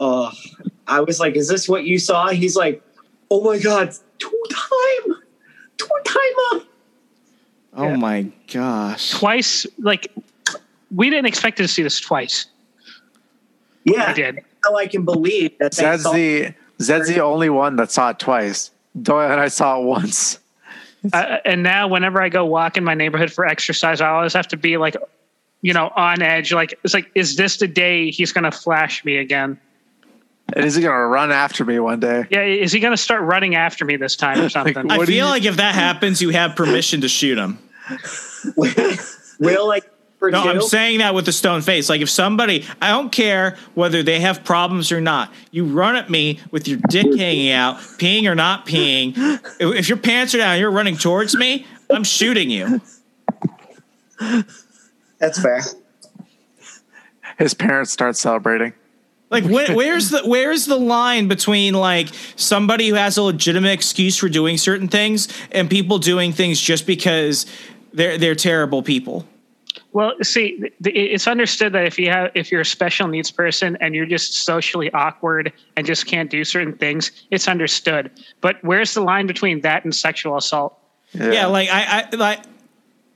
[SPEAKER 17] uh, I was like, "Is this what you saw?" He's like, "Oh my god, two time, two timer."
[SPEAKER 2] Oh my gosh.
[SPEAKER 7] Twice, like we didn't expect to see this twice.
[SPEAKER 17] Yeah,
[SPEAKER 7] I did.
[SPEAKER 17] Now I can believe that. they
[SPEAKER 6] Zed's the Zed's the only one that saw it twice. Doyle and I saw it once.
[SPEAKER 7] Uh, and now, whenever I go walk in my neighborhood for exercise, I always have to be like, you know, on edge. Like it's like, is this the day he's going to flash me again?
[SPEAKER 6] And is he gonna run after me one day?
[SPEAKER 7] Yeah, is he going to start running after me this time or something?
[SPEAKER 2] I feel like if that happens, you have permission to shoot him.
[SPEAKER 17] Will like for
[SPEAKER 2] No, I'm saying that with a stone face. Like if somebody, I don't care whether they have problems or not. You run at me with your dick hanging out, peeing or not peeing. If if your pants are down, you're running towards me. I'm shooting you.
[SPEAKER 17] That's fair.
[SPEAKER 6] His parents start celebrating.
[SPEAKER 2] Like wh- where's the where's the line between like somebody who has a legitimate excuse for doing certain things and people doing things just because they're they're terrible people?
[SPEAKER 7] Well, see, th- th- it's understood that if you have if you're a special needs person and you're just socially awkward and just can't do certain things, it's understood. But where's the line between that and sexual assault?
[SPEAKER 2] Yeah, like I, I like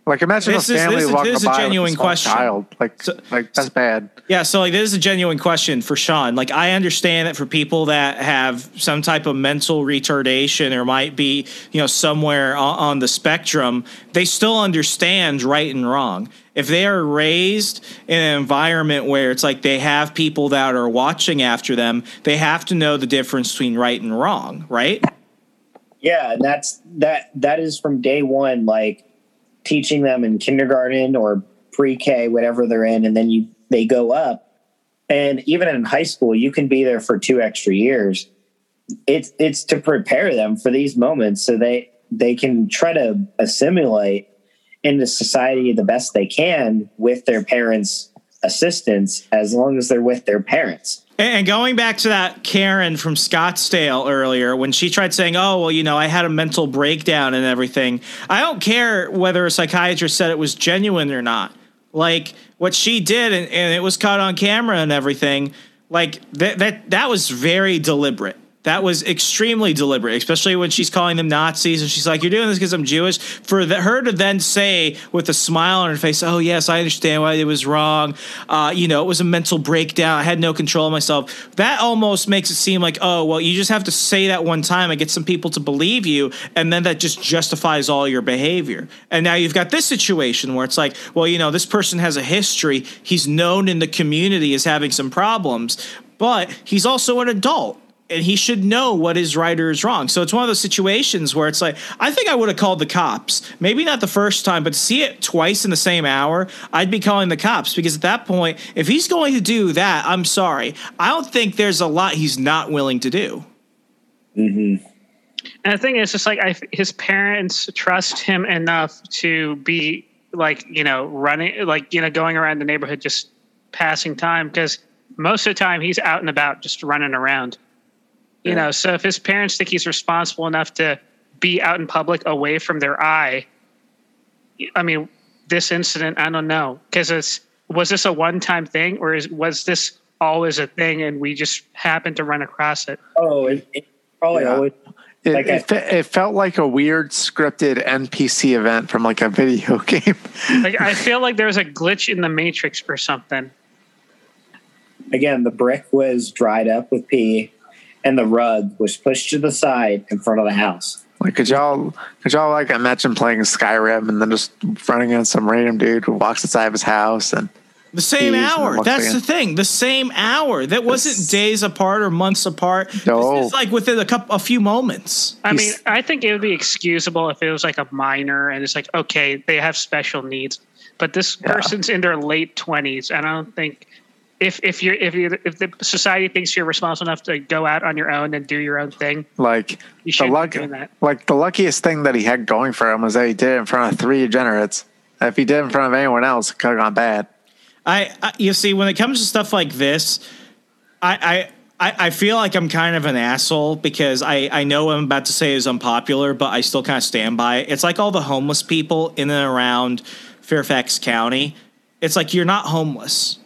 [SPEAKER 6] Like imagine
[SPEAKER 2] This
[SPEAKER 6] a
[SPEAKER 2] is-
[SPEAKER 6] family
[SPEAKER 2] this is-
[SPEAKER 6] walking
[SPEAKER 2] this is a
[SPEAKER 6] by
[SPEAKER 2] genuine
[SPEAKER 6] with a
[SPEAKER 2] question.
[SPEAKER 6] child. Like, like that's bad.
[SPEAKER 2] Yeah, so like this is a genuine question for Sean. Like I understand that for people that have some type of mental retardation or might be, you know, somewhere on, on the spectrum, they still understand right and wrong. If they are raised in an environment where it's like they have people that are watching after them, they have to know the difference between right and wrong, right?
[SPEAKER 17] Yeah, and that's that. That is from day one, like teaching them in kindergarten or pre-K, whatever they're in, and then you they go up, and even in high school, you can be there for two extra years. It's it's to prepare them for these moments so they they can try to assimilate into society the best they can with their parents' assistance, as long as they're with their parents.
[SPEAKER 2] And going back to that Karen from Scottsdale earlier, when she tried saying, "Oh, well, you know, I had a mental breakdown and everything," I don't care whether a psychiatrist said it was genuine or not. Like what she did, and, and it was caught on camera and everything. Like that that that was very deliberate. That was extremely deliberate, especially when she's calling them Nazis and she's like, "You're doing this because I'm Jewish." For the, her to then say with a smile on her face, "Oh yes, I understand why it was wrong. Uh, you know, it was a mental breakdown. I had no control of myself." That almost makes it seem like, "Oh, well, you just have to say that one time and get some people to believe you, and then that just justifies all your behavior." And now you've got this situation where it's like, "Well, you know, this person has a history. He's known in the community as having some problems, but he's also an adult." And he should know what is right or is wrong. So it's one of those situations where it's like, I think I would have called the cops. Maybe not the first time, but to see it twice in the same hour, I'd be calling the cops because at that point, if he's going to do that, I'm sorry. I don't think there's a lot he's not willing to do.
[SPEAKER 17] Mm-hmm.
[SPEAKER 7] And the thing is, just like I, his parents trust him enough to be like, you know, running, like, you know, going around the neighborhood just passing time because most of the time he's out and about just running around. You know, so if his parents think he's responsible enough to be out in public away from their eye, I mean, this incident, I don't know, because it's was this a one time thing or is, was this always a thing and we just happened to run across it?
[SPEAKER 17] Oh, it, it probably
[SPEAKER 6] Yeah.
[SPEAKER 17] always.
[SPEAKER 6] It,
[SPEAKER 17] Like
[SPEAKER 6] it, fe- it felt like a weird scripted NPC event from like a video game.
[SPEAKER 7] Like I feel like there was a glitch in the matrix or something.
[SPEAKER 17] Again, the brick was dried up with pee, and the rug was pushed to the side in front of the house.
[SPEAKER 6] Like, could y'all, could y'all like imagine playing Skyrim and then just running into some random dude who walks inside of his house and
[SPEAKER 2] The same hour. That's
[SPEAKER 6] again.
[SPEAKER 2] the thing. The same hour. That wasn't days apart or months apart.
[SPEAKER 6] No.
[SPEAKER 2] This is like within a couple, a few moments.
[SPEAKER 7] I mean, I think it would be excusable if it was like a minor and it's like, okay, they have special needs. But this person's in their late twenties, and I don't think if if you're if you if the society thinks you're responsible enough to go out on your own and do your own thing,
[SPEAKER 6] like
[SPEAKER 7] you
[SPEAKER 6] the
[SPEAKER 7] shouldn't
[SPEAKER 6] luck,
[SPEAKER 7] be doing that.
[SPEAKER 6] like the luckiest thing that he had going for him was that he did it in front of three degenerates. If he did it in front of anyone else, it could have gone bad.
[SPEAKER 2] I, I you see when it comes to stuff like this, I, I I I feel like I'm kind of an asshole because I I know what I'm about to say is unpopular, but I still kind of stand by it. It's like all the homeless people in and around Fairfax County. It's like you're not homeless.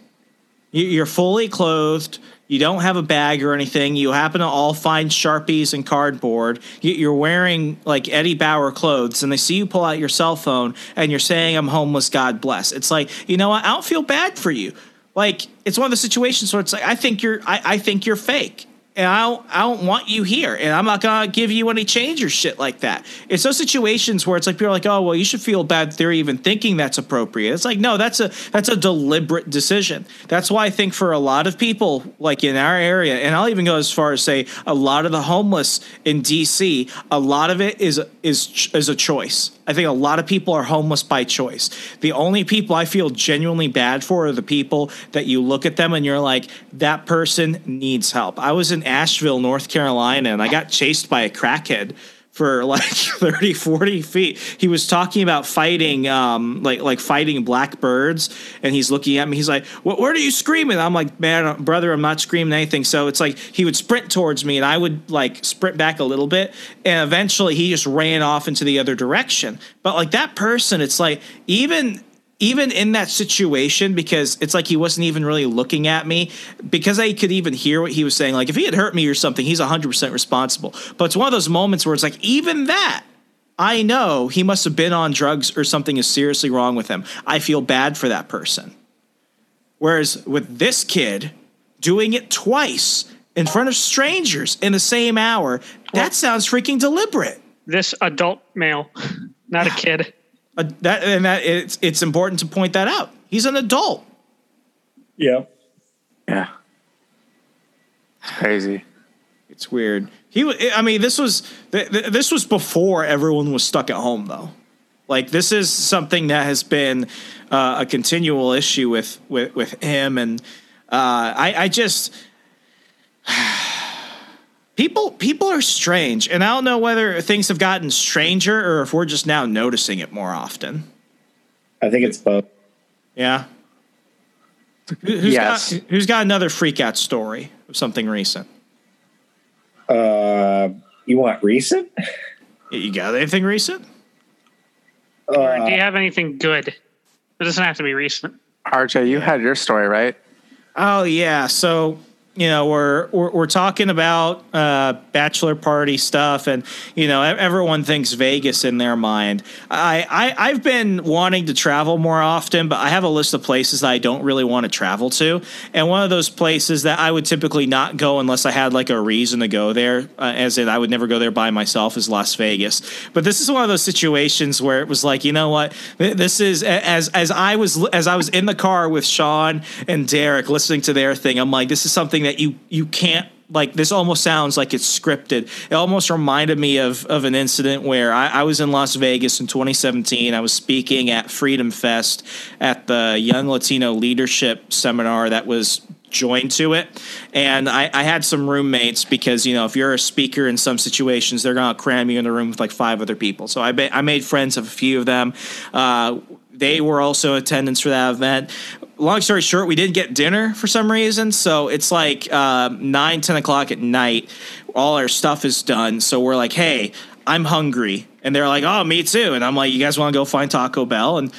[SPEAKER 2] You- You're fully clothed. You don't have a bag or anything. You happen to all find Sharpies and cardboard. You- You're wearing like Eddie Bauer clothes, and they see you pull out your cell phone and you're saying, I'm homeless, God bless. It's like, you know what? I don't feel bad for you. Like, it's one of the situations where it's like, I think you're, I, I think you're fake. And I don't, I don't want you here, and I'm not gonna give you any change or shit like that. It's those situations where it's like people are like, "Oh, well, you should feel bad that they're even thinking that's appropriate." It's like, no, that's a that's a deliberate decision. That's why I think for a lot of people, like in our area, and I'll even go as far as say a lot of the homeless in DC, a lot of it is is is a choice. I think a lot of people are homeless by choice. The only people I feel genuinely bad for are the people that you look at them and you're like, that person needs help. I was in Asheville, North Carolina, and I got chased by a crackhead for like 30 40 feet. He was talking about fighting um like like fighting black birds and he's looking at me. He's like what what are you screaming? I'm like man brother i'm not screaming anything. So it's like he would sprint towards me and i would like sprint back a little bit and eventually he just ran off into the other direction. But like that person it's like even even in that situation because it's like he wasn't even really looking at me because I could even hear what he was saying like if he had hurt me or something he's 100% responsible. But it's one of those moments where it's like even that I know he must have been on drugs or something is seriously wrong with him. I feel bad for that person. Whereas with this kid doing it twice in front of strangers in the same hour that sounds freaking deliberate.
[SPEAKER 7] This adult male, not a kid.
[SPEAKER 2] Uh, that and that it's it's important to point that out. He's an adult.
[SPEAKER 8] Yeah.
[SPEAKER 6] Yeah. It's crazy.
[SPEAKER 2] It's weird. He, wa- I mean, this was th- th- this was before everyone was stuck at home, though. Like this is something that has been uh, a continual issue with with with him, and uh, I, I just people people are strange, and I don't know whether things have gotten stranger or if we're just now noticing it more often.
[SPEAKER 8] I think it's both.
[SPEAKER 2] Yeah. Who- Who's
[SPEAKER 6] Yes.
[SPEAKER 2] got, who's got another freak out story of something recent?
[SPEAKER 8] Uh, you want recent?
[SPEAKER 2] You got anything recent?
[SPEAKER 7] Or
[SPEAKER 8] Uh,
[SPEAKER 7] do you have anything good? It doesn't have to be recent.
[SPEAKER 6] RJ, you had your story, right?
[SPEAKER 2] Oh yeah, so you know we're we're, we're talking about uh, bachelor party stuff, and you know everyone thinks Vegas in their mind. I, I I've been wanting to travel more often, but I have a list of places that I don't really want to travel to, and one of those places that I would typically not go unless I had like a reason to go there, uh, as in I would never go there by myself, is Las Vegas. But this is one of those situations where it was like, you know what, this is as as I was as I was in the car with Sean and Derek listening to their thing. I'm like, this is something that you you can't like this almost sounds like it's scripted. It almost reminded me of of an incident where I, I was in Las Vegas in 2017. I was speaking at Freedom Fest at the Young Latino Leadership Seminar that was joined to it and I, I had some roommates because you know if you're a speaker in some situations they're gonna cram you in the room with like five other people so i, I made friends of a few of them uh, they were also attendance for that event long story short we didn't get dinner for some reason so it's like uh, 9 10 o'clock at night all our stuff is done so we're like hey i'm hungry and they're like oh me too and i'm like you guys want to go find taco bell and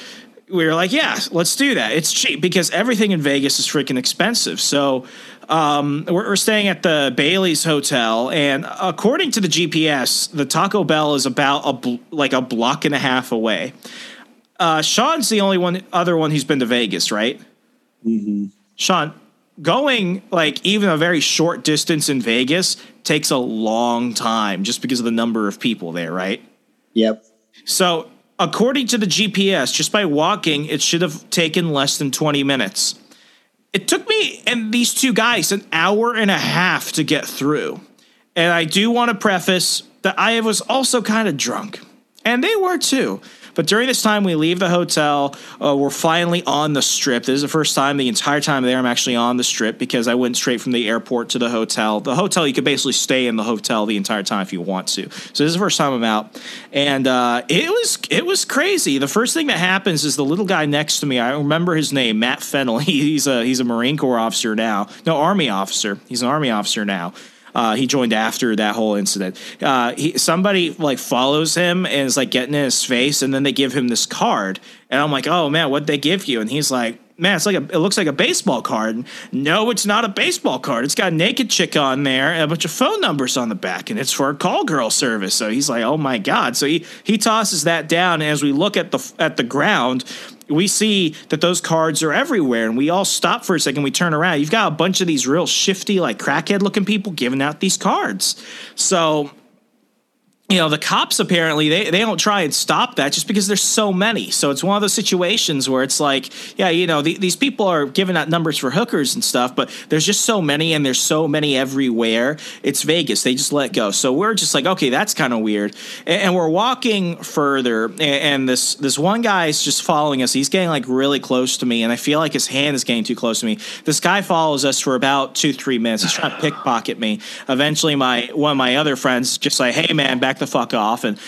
[SPEAKER 2] we were like, yeah, let's do that. It's cheap because everything in Vegas is freaking expensive. So um, we're, we're staying at the Bailey's Hotel, and according to the GPS, the Taco Bell is about a bl- like a block and a half away. Uh, Sean's the only one, other one who's been to Vegas, right?
[SPEAKER 8] Mm-hmm.
[SPEAKER 2] Sean, going like even a very short distance in Vegas takes a long time just because of the number of people there, right?
[SPEAKER 8] Yep.
[SPEAKER 2] So, according to the GPS, just by walking, it should have taken less than 20 minutes. It took me and these two guys an hour and a half to get through. And I do want to preface that I was also kind of drunk, and they were too. But during this time, we leave the hotel. Uh, we're finally on the strip. This is the first time the entire time there I'm actually on the strip because I went straight from the airport to the hotel. The hotel, you could basically stay in the hotel the entire time if you want to. So this is the first time I'm out, and uh, it was it was crazy. The first thing that happens is the little guy next to me. I remember his name, Matt Fennel. He, he's a he's a Marine Corps officer now. No, Army officer. He's an Army officer now. Uh, he joined after that whole incident. Uh, he, somebody like follows him and is like getting in his face, and then they give him this card, and I'm like, "Oh man, what'd they give you?" And he's like, man, it's like a, it looks like a baseball card. No, it's not a baseball card. It's got a naked chick on there and a bunch of phone numbers on the back, and it's for a call girl service. So he's like, oh my god. So he he tosses that down. And as we look at the at the ground, we see that those cards are everywhere, and we all stop for a second. We turn around. You've got a bunch of these real shifty, like crackhead looking people giving out these cards. So you know the cops apparently they, they don't try and stop that just because there's so many. So it's one of those situations where it's like yeah you know the, these people are giving out numbers for hookers and stuff but there's just so many and there's so many everywhere. It's vegas. They just let go. So we're just like okay that's kind of weird. And, and, we're walking further and, and this this one guy is just following us. He's getting like really close to me and i feel like his hand is getting too close to me. This guy follows us for about two three minutes. He's trying to pickpocket me. Eventually my one of my other friends just like hey man back the fuck off and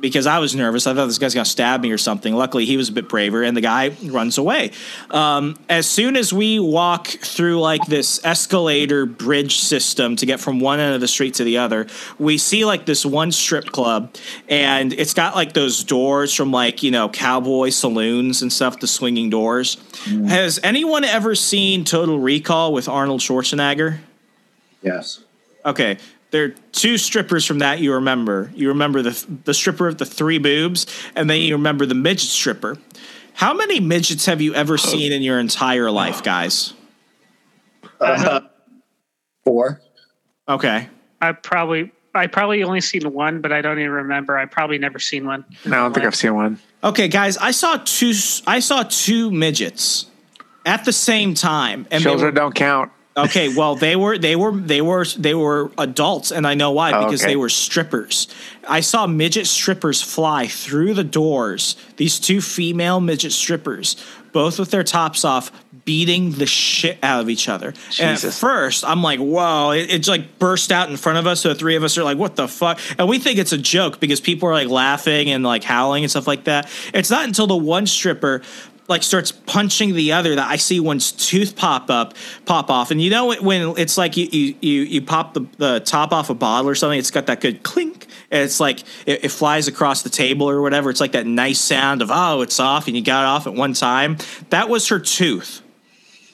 [SPEAKER 2] because I was nervous. I thought this guy's gonna stab me or something. Luckily, he was a bit braver, and the guy runs away. Um, as soon as we walk through like this escalator bridge system to get from one end of the street to the other, we see like this one strip club, and it's got like those doors from like you know cowboy saloons and stuff, the swinging doors. Mm. Has anyone ever seen Total Recall with Arnold Schwarzenegger?
[SPEAKER 13] Yes.
[SPEAKER 2] Okay, there are two strippers from that you remember. You remember the the stripper of the three boobs, and then you remember the midget stripper. How many midgets have you ever seen in your entire life, guys?
[SPEAKER 17] Uh, four.
[SPEAKER 2] Okay.
[SPEAKER 7] I probably I probably only seen one, but I don't even remember. I probably never seen one.
[SPEAKER 6] No, I don't think I've seen one.
[SPEAKER 2] Okay, guys, I saw two. I saw two midgets at the same time,
[SPEAKER 6] and children were, don't count.
[SPEAKER 2] Okay, well they were they were they were they were adults, and I know why because okay. they were strippers. I saw midget strippers fly through the doors. These two female midget strippers, both with their tops off, beating the shit out of each other. Jesus. And at first, I'm like, "Whoa!" It, it's like burst out in front of us. So the three of us are like, "What the fuck?" And we think it's a joke because people are like laughing and like howling and stuff like that. It's not until the one stripper like starts punching the other that I see one's tooth pop up, pop off. And you know when it's like you you you, you pop the, the top off a bottle or something, it's got that good clink. And it's like it, it, flies across the table or whatever. It's like that nice sound of oh, it's off, and you got it off at one time. That was her tooth.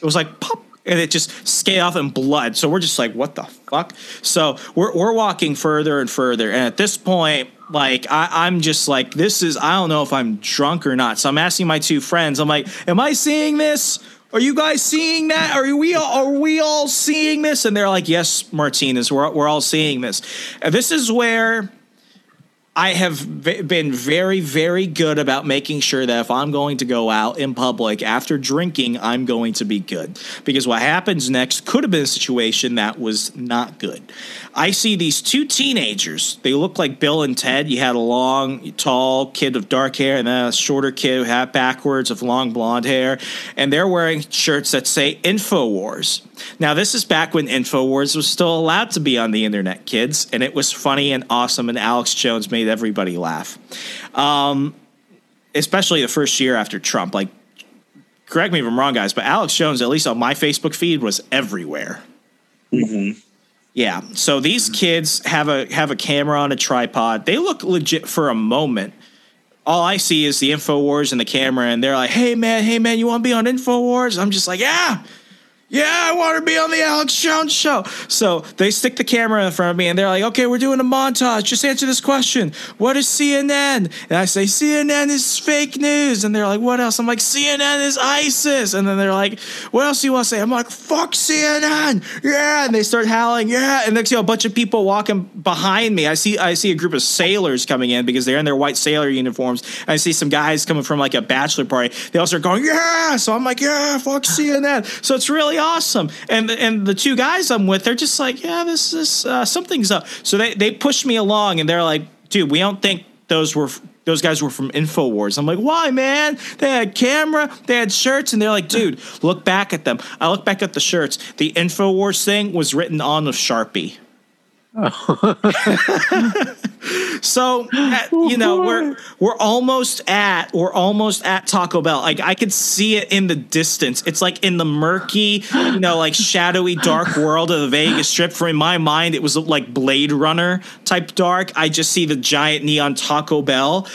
[SPEAKER 2] It was like pop and it just scaled off in blood. So we're just like, what the fuck? So we're we're walking further and further, and at this point, like I, am just like, this is I don't know if I'm drunk or not. So I'm asking my two friends. I'm like, am I seeing this? Are you guys seeing that? Are we all, are we all seeing this? And they're like, yes, Martinez, we're we're all seeing this. And this is where I have v- been very, very good about making sure that if I'm going to go out in public after drinking, I'm going to be good. Because what happens next could have been a situation that was not good. I see these two teenagers. They look like Bill and Ted. You had a long, tall kid with dark hair and then a shorter kid had backwards of long blonde hair. And they're wearing shirts that say InfoWars. Now, this is back when InfoWars was still allowed to be on the internet, kids, and it was funny and awesome, and Alex Jones made everybody laugh. Um, especially the first year after Trump. Like, correct me if I'm wrong, guys, but Alex Jones, at least on my Facebook feed, was everywhere.
[SPEAKER 17] Mm-hmm.
[SPEAKER 2] Yeah. So these kids have a have a camera on a tripod. They look legit for a moment. All I see is the Infowars and the camera, and they're like, "Hey man, hey man, you want to be on Infowars?" I'm just like, "Yeah." Yeah, I want to be on the Alex Jones show. So they stick the camera in front of me and they're like, okay, we're doing a montage. Just answer this question. What is CNN? And I say, CNN is fake news. And they're like, what else? I'm like, CNN is ISIS. And then they're like, what else do you want to say? I'm like, fuck CNN. Yeah. And they start howling. Yeah. And next you know, a bunch of people walking behind me. I see, I see a group of sailors coming in because they're in their white sailor uniforms. And I see some guys coming from like a bachelor party. They all start going, yeah. So I'm like, yeah, fuck CNN. So it's really awesome. And and the two guys I'm with, they're just like, yeah, this is uh, something's up. So they they push me along, and they're like, dude, we don't think those were. Those guys were from Infowars. I'm like, why, man? They had camera, they had shirts, and they're like, dude, look back at them. I look back at the shirts. The Infowars thing was written on a Sharpie. so you know we're we're almost at we're almost at Taco Bell. Like I could see it in the distance. It's like in the murky, you know, like shadowy dark world of the Vegas Strip. For in my mind, it was like Blade Runner type dark. I just see the giant neon Taco Bell.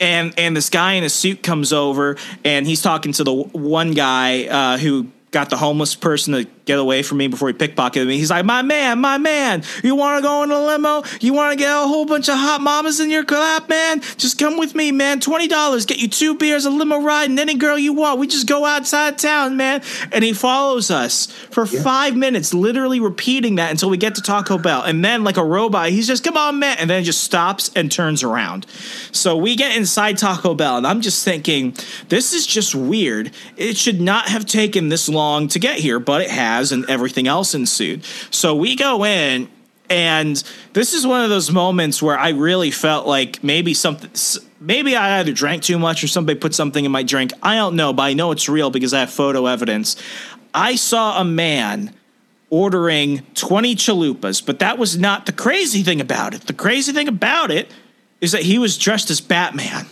[SPEAKER 2] and and this guy in a suit comes over and he's talking to the one guy uh, who got the homeless person to get away from me before he pickpocketed me. He's like, "My man, my man, you want to go in a limo? You want to get a whole bunch of hot mamas in your lap, man? Just come with me, man. Twenty dollars, get you two beers, a limo ride, and any girl you want. We just go outside town, man." And he follows us for five minutes, literally repeating that until we get to Taco Bell, and then like a robot, he's just, "Come on, man," and then just stops and turns around. So we get inside Taco Bell, and I'm just thinking, this is just weird. It should not have taken this long to get here, but it has, and everything else ensued. So we go in, and this is one of those moments where I really felt like maybe something. Maybe I either drank too much or somebody put something in my drink. I don't know, but I know it's real because I have photo evidence. I saw a man ordering 20 chalupas, but that was not the crazy thing about it. The crazy thing about it is that he was dressed as Batman.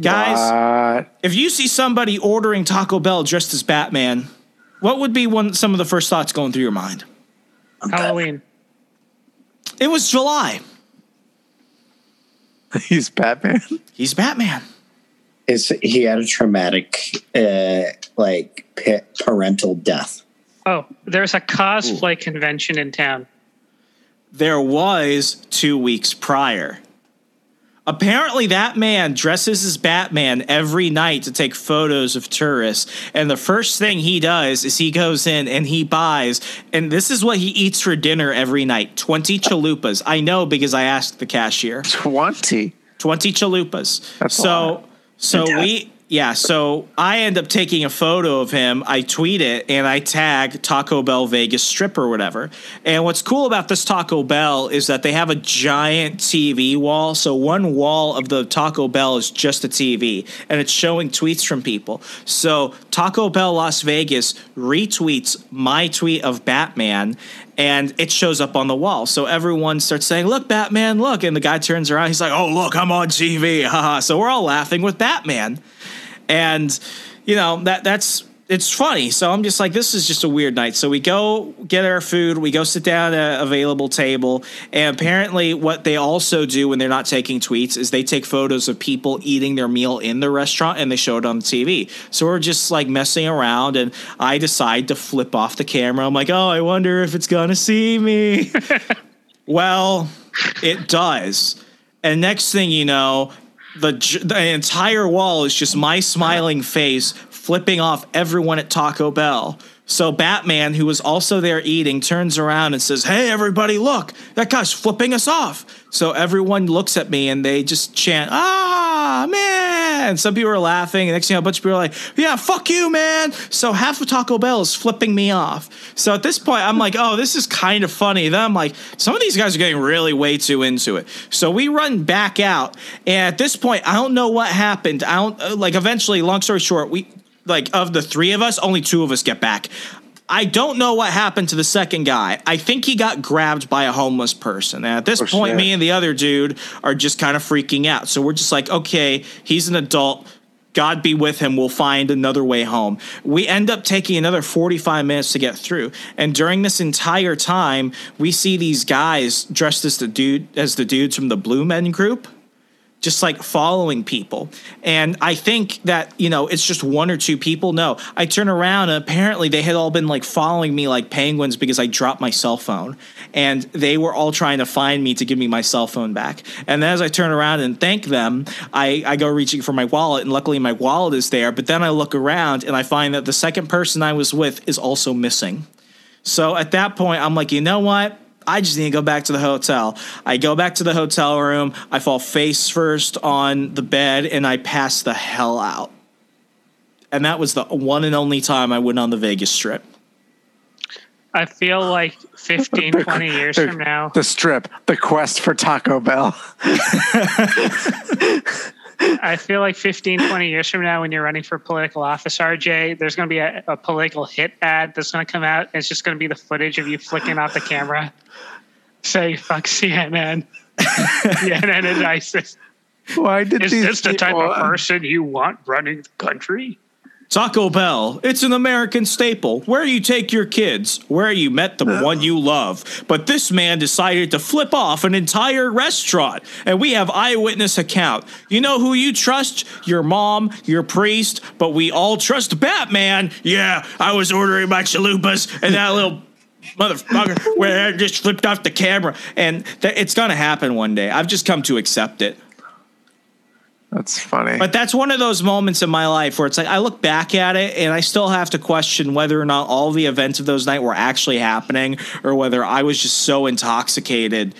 [SPEAKER 2] Guys, if you see somebody ordering Taco Bell dressed as Batman, what would be one some of the first thoughts going through your mind?
[SPEAKER 7] Halloween.
[SPEAKER 2] It was July.
[SPEAKER 6] He's Batman.
[SPEAKER 2] He's Batman.
[SPEAKER 17] Is he had a traumatic, uh, like pa- parental death?
[SPEAKER 7] Oh, there's a cosplay convention in town.
[SPEAKER 2] There was two weeks prior. Apparently, that man dresses as Batman every night to take photos of tourists. And the first thing he does is he goes in and he buys, and this is what he eats for dinner every night 20 chalupas. I know because I asked the cashier.
[SPEAKER 6] 20?
[SPEAKER 2] 20 chalupas.
[SPEAKER 6] That's
[SPEAKER 2] so, so we, yeah, so I end up taking a photo of him. I tweet it and I tag Taco Bell Vegas Strip or whatever. And what's cool about this Taco Bell is that they have a giant TV wall. So one wall of the Taco Bell is just a TV and it's showing tweets from people. So Taco Bell Las Vegas retweets my tweet of Batman and it shows up on the wall. So everyone starts saying, "Look, Batman, look!" And the guy turns around. He's like, "Oh, look, I'm on TV!" Haha. so we're all laughing with Batman, and you know that that's it's funny. So I'm just like, this is just a weird night. So we go get our food. We go sit down at an available table. And apparently, what they also do when they're not taking tweets is they take photos of people eating their meal in the restaurant and they show it on TV. So we're just like messing around. And I decide to flip off the camera. I'm like, oh, I wonder if it's going to see me. well, it does. And next thing you know, the, the entire wall is just my smiling face flipping off everyone at Taco Bell. So Batman, who was also there eating, turns around and says, "Hey, everybody, look! That guy's flipping us off." So everyone looks at me and they just chant, "Ah, man!" And some people are laughing, and next thing you know, a bunch of people are like, "Yeah, fuck you, man!" So half of Taco Bell is flipping me off. So at this point, I'm like, "Oh, this is kind of funny." Then I'm like, "Some of these guys are getting really way too into it." So we run back out, and at this point, I don't know what happened. I don't uh, like. Eventually, long story short, we like of the three of us, only two of us get back. I don't know what happened to the second guy. I think he got grabbed by a homeless person. And at this point,
[SPEAKER 6] shit.
[SPEAKER 2] me and the other dude are just kind of freaking out. So we're just like, okay, he's an adult. God be with him. We'll find another way home. We end up taking another 45 minutes to get through. And during this entire time, we see these guys dressed as the dude as the dudes from the Blue Men group just like following people. And I think that, you know, it's just one or two people. No, I turn around and apparently they had all been like following me like penguins because I dropped my cell phone. And they were all trying to find me to give me my cell phone back. And then as I turn around and thank them, I, I go reaching for my wallet. And luckily my wallet is there. But then I look around and I find that the second person I was with is also missing. So at that point, I'm like, you know what? I just need to go back to the hotel. I go back to the hotel room. I fall face first on the bed and I pass the hell out. And that was the one and only time I went on the Vegas Strip.
[SPEAKER 7] I feel like 15, 20 years
[SPEAKER 6] The-
[SPEAKER 7] from now,
[SPEAKER 6] The strip, the quest for Taco Bell.
[SPEAKER 7] I feel like 15, 20 years from now, when you're running for political office, RJ, there's going to be a, a political hit ad that's going to come out. It's just going to be the footage of you flicking off the camera. Say, fuck CNN. CNN is ISIS.
[SPEAKER 6] Why did
[SPEAKER 7] Is this the type of
[SPEAKER 6] uh,
[SPEAKER 7] person you want running the country?
[SPEAKER 2] Taco Bell, it's an American staple. Where you take your kids, where you met the one you love. But this man decided to flip off an entire restaurant, and we have eyewitness account. You know who you trust? Your mom, your priest, but we all trust Batman. Yeah, I was ordering my chalupas, and that little motherfucker where I just flipped off the camera, and th- it's gonna happen one day. I've just come to accept it.
[SPEAKER 6] That's funny.
[SPEAKER 2] But that's one of those moments in my life where it's like I look back at it and I still have to question whether or not all the events of those night were actually happening or whether I was just so intoxicated.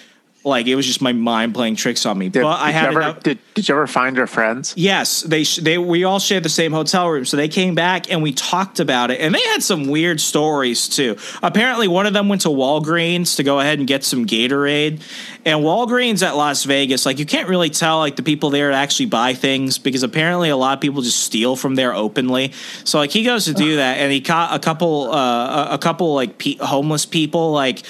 [SPEAKER 2] Like it was just my mind playing tricks on me.
[SPEAKER 6] Did,
[SPEAKER 2] but I
[SPEAKER 6] did
[SPEAKER 2] had
[SPEAKER 6] you ever, did, did you ever find your friends?
[SPEAKER 2] Yes, they they we all shared the same hotel room, so they came back and we talked about it, and they had some weird stories too. Apparently, one of them went to Walgreens to go ahead and get some Gatorade, and Walgreens at Las Vegas, like you can't really tell like the people there actually buy things because apparently a lot of people just steal from there openly. So like he goes to do that, and he caught a couple uh, a- a couple like pe- homeless people like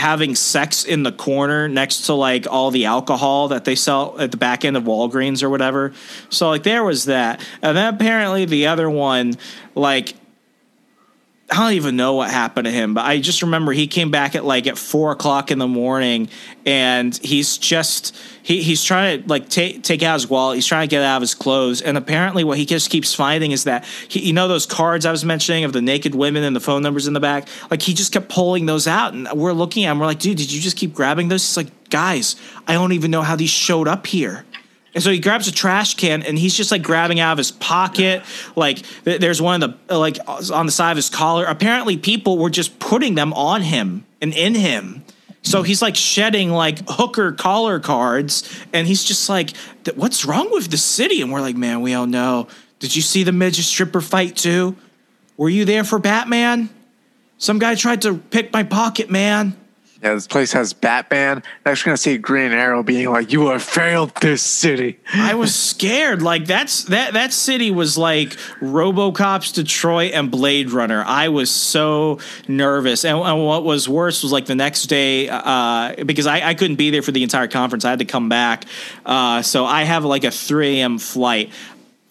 [SPEAKER 2] having sex in the corner next to like all the alcohol that they sell at the back end of Walgreens or whatever. So like there was that. And then apparently the other one, like I don't even know what happened to him, but I just remember he came back at like at four o'clock in the morning, and he's just he he's trying to like take take out his wallet. He's trying to get out of his clothes, and apparently what he just keeps finding is that he, you know those cards I was mentioning of the naked women and the phone numbers in the back. Like he just kept pulling those out, and we're looking at him. We're like, dude, did you just keep grabbing those? He's like, guys, I don't even know how these showed up here. And so he grabs a trash can and he's just like grabbing out of his pocket. Like th- there's one of the like on the side of his collar. Apparently, people were just putting them on him and in him. So he's like shedding like hooker collar cards, and he's just like, "What's wrong with the city?" And we're like, "Man, we all know. Did you see the midget stripper fight too? Were you there for Batman? Some guy tried to pick my pocket, man."
[SPEAKER 6] Yeah, this place has Batman. Next, we're gonna see Green Arrow being like, "You have failed this city."
[SPEAKER 2] I was scared. Like that's that that city was like RoboCop's Detroit and Blade Runner. I was so nervous, and, and what was worse was like the next day uh, because I, I couldn't be there for the entire conference. I had to come back, uh, so I have like a 3 a.m. flight.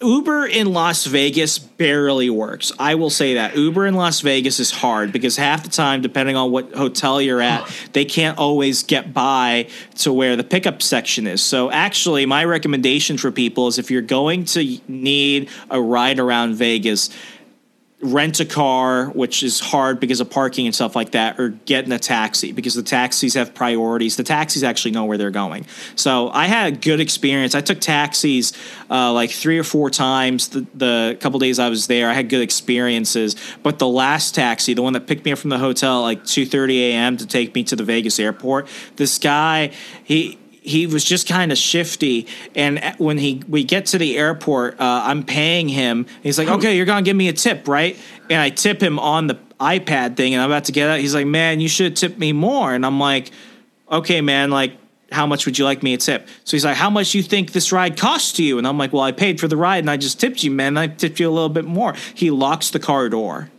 [SPEAKER 2] Uber in Las Vegas barely works. I will say that. Uber in Las Vegas is hard because half the time, depending on what hotel you're at, they can't always get by to where the pickup section is. So, actually, my recommendation for people is if you're going to need a ride around Vegas, rent a car, which is hard because of parking and stuff like that, or get in a taxi because the taxis have priorities. The taxis actually know where they're going. So I had a good experience. I took taxis uh, like three or four times the, the couple days I was there. I had good experiences. But the last taxi, the one that picked me up from the hotel like 2.30 a.m. to take me to the Vegas airport, this guy, he he was just kind of shifty. And when he we get to the airport, uh, I'm paying him. He's like, "Okay, you're gonna give me a tip, right?" And I tip him on the iPad thing, and I'm about to get out. He's like, "Man, you should tip me more." And I'm like, "Okay, man, like." How much would you like me to tip? So he's like, "How much you think this ride costs to you?" And I'm like, "Well, I paid for the ride, and I just tipped you, man. I tipped you a little bit more." He locks the car door,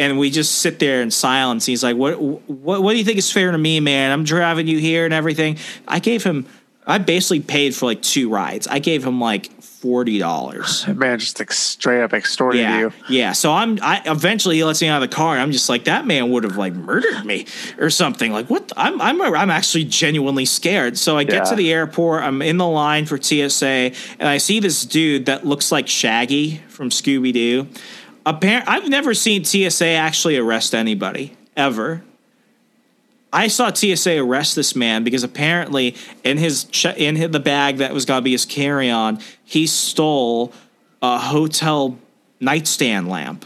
[SPEAKER 2] and we just sit there in silence. He's like, "What? What? What do you think is fair to me, man? I'm driving you here and everything." I gave him. I basically paid for like two rides. I gave him like forty dollars.
[SPEAKER 6] Man, just like straight up extorted
[SPEAKER 2] Yeah,
[SPEAKER 6] you.
[SPEAKER 2] yeah. So I'm. I eventually he lets me out of the car. And I'm just like that man would have like murdered me or something. Like what? I'm. I'm. I'm actually genuinely scared. So I get
[SPEAKER 6] Yeah.
[SPEAKER 2] to the airport. I'm in the line for TSA, and I see this dude that looks like Shaggy from Scooby Doo. Apparent. I've never seen TSA actually arrest anybody ever. I saw TSA arrest this man because apparently in his che- in his, the bag that was gonna be his carry on, he stole a hotel nightstand lamp.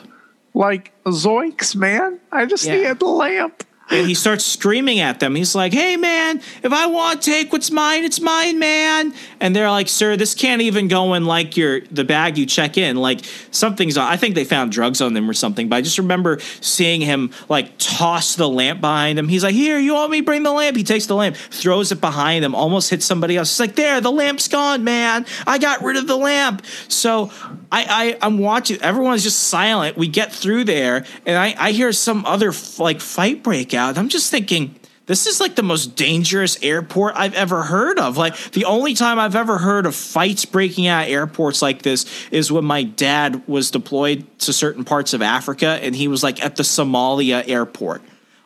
[SPEAKER 6] Like zoinks, man! I just
[SPEAKER 2] Yeah.
[SPEAKER 6] needed the lamp.
[SPEAKER 2] And he starts screaming at them. He's like, "Hey, man! If I want to take what's mine, it's mine, man!" And they're like, "Sir, this can't even go in like your the bag you check in. Like something's. I think they found drugs on them or something. But I just remember seeing him like toss the lamp behind him. He's like, "Here, you want me? Bring the lamp." He takes the lamp, throws it behind him, almost hits somebody else. It's like, "There, the lamp's gone, man! I got rid of the lamp." So I, I I'm watching. Everyone's just silent. We get through there, and I I hear some other f- like fight break out. I'm just thinking this is like the most dangerous airport I've ever heard of. Like the only time I've ever heard of fights breaking out at airports like this is when my dad was deployed to certain parts of Africa and he was like at the Somalia airport.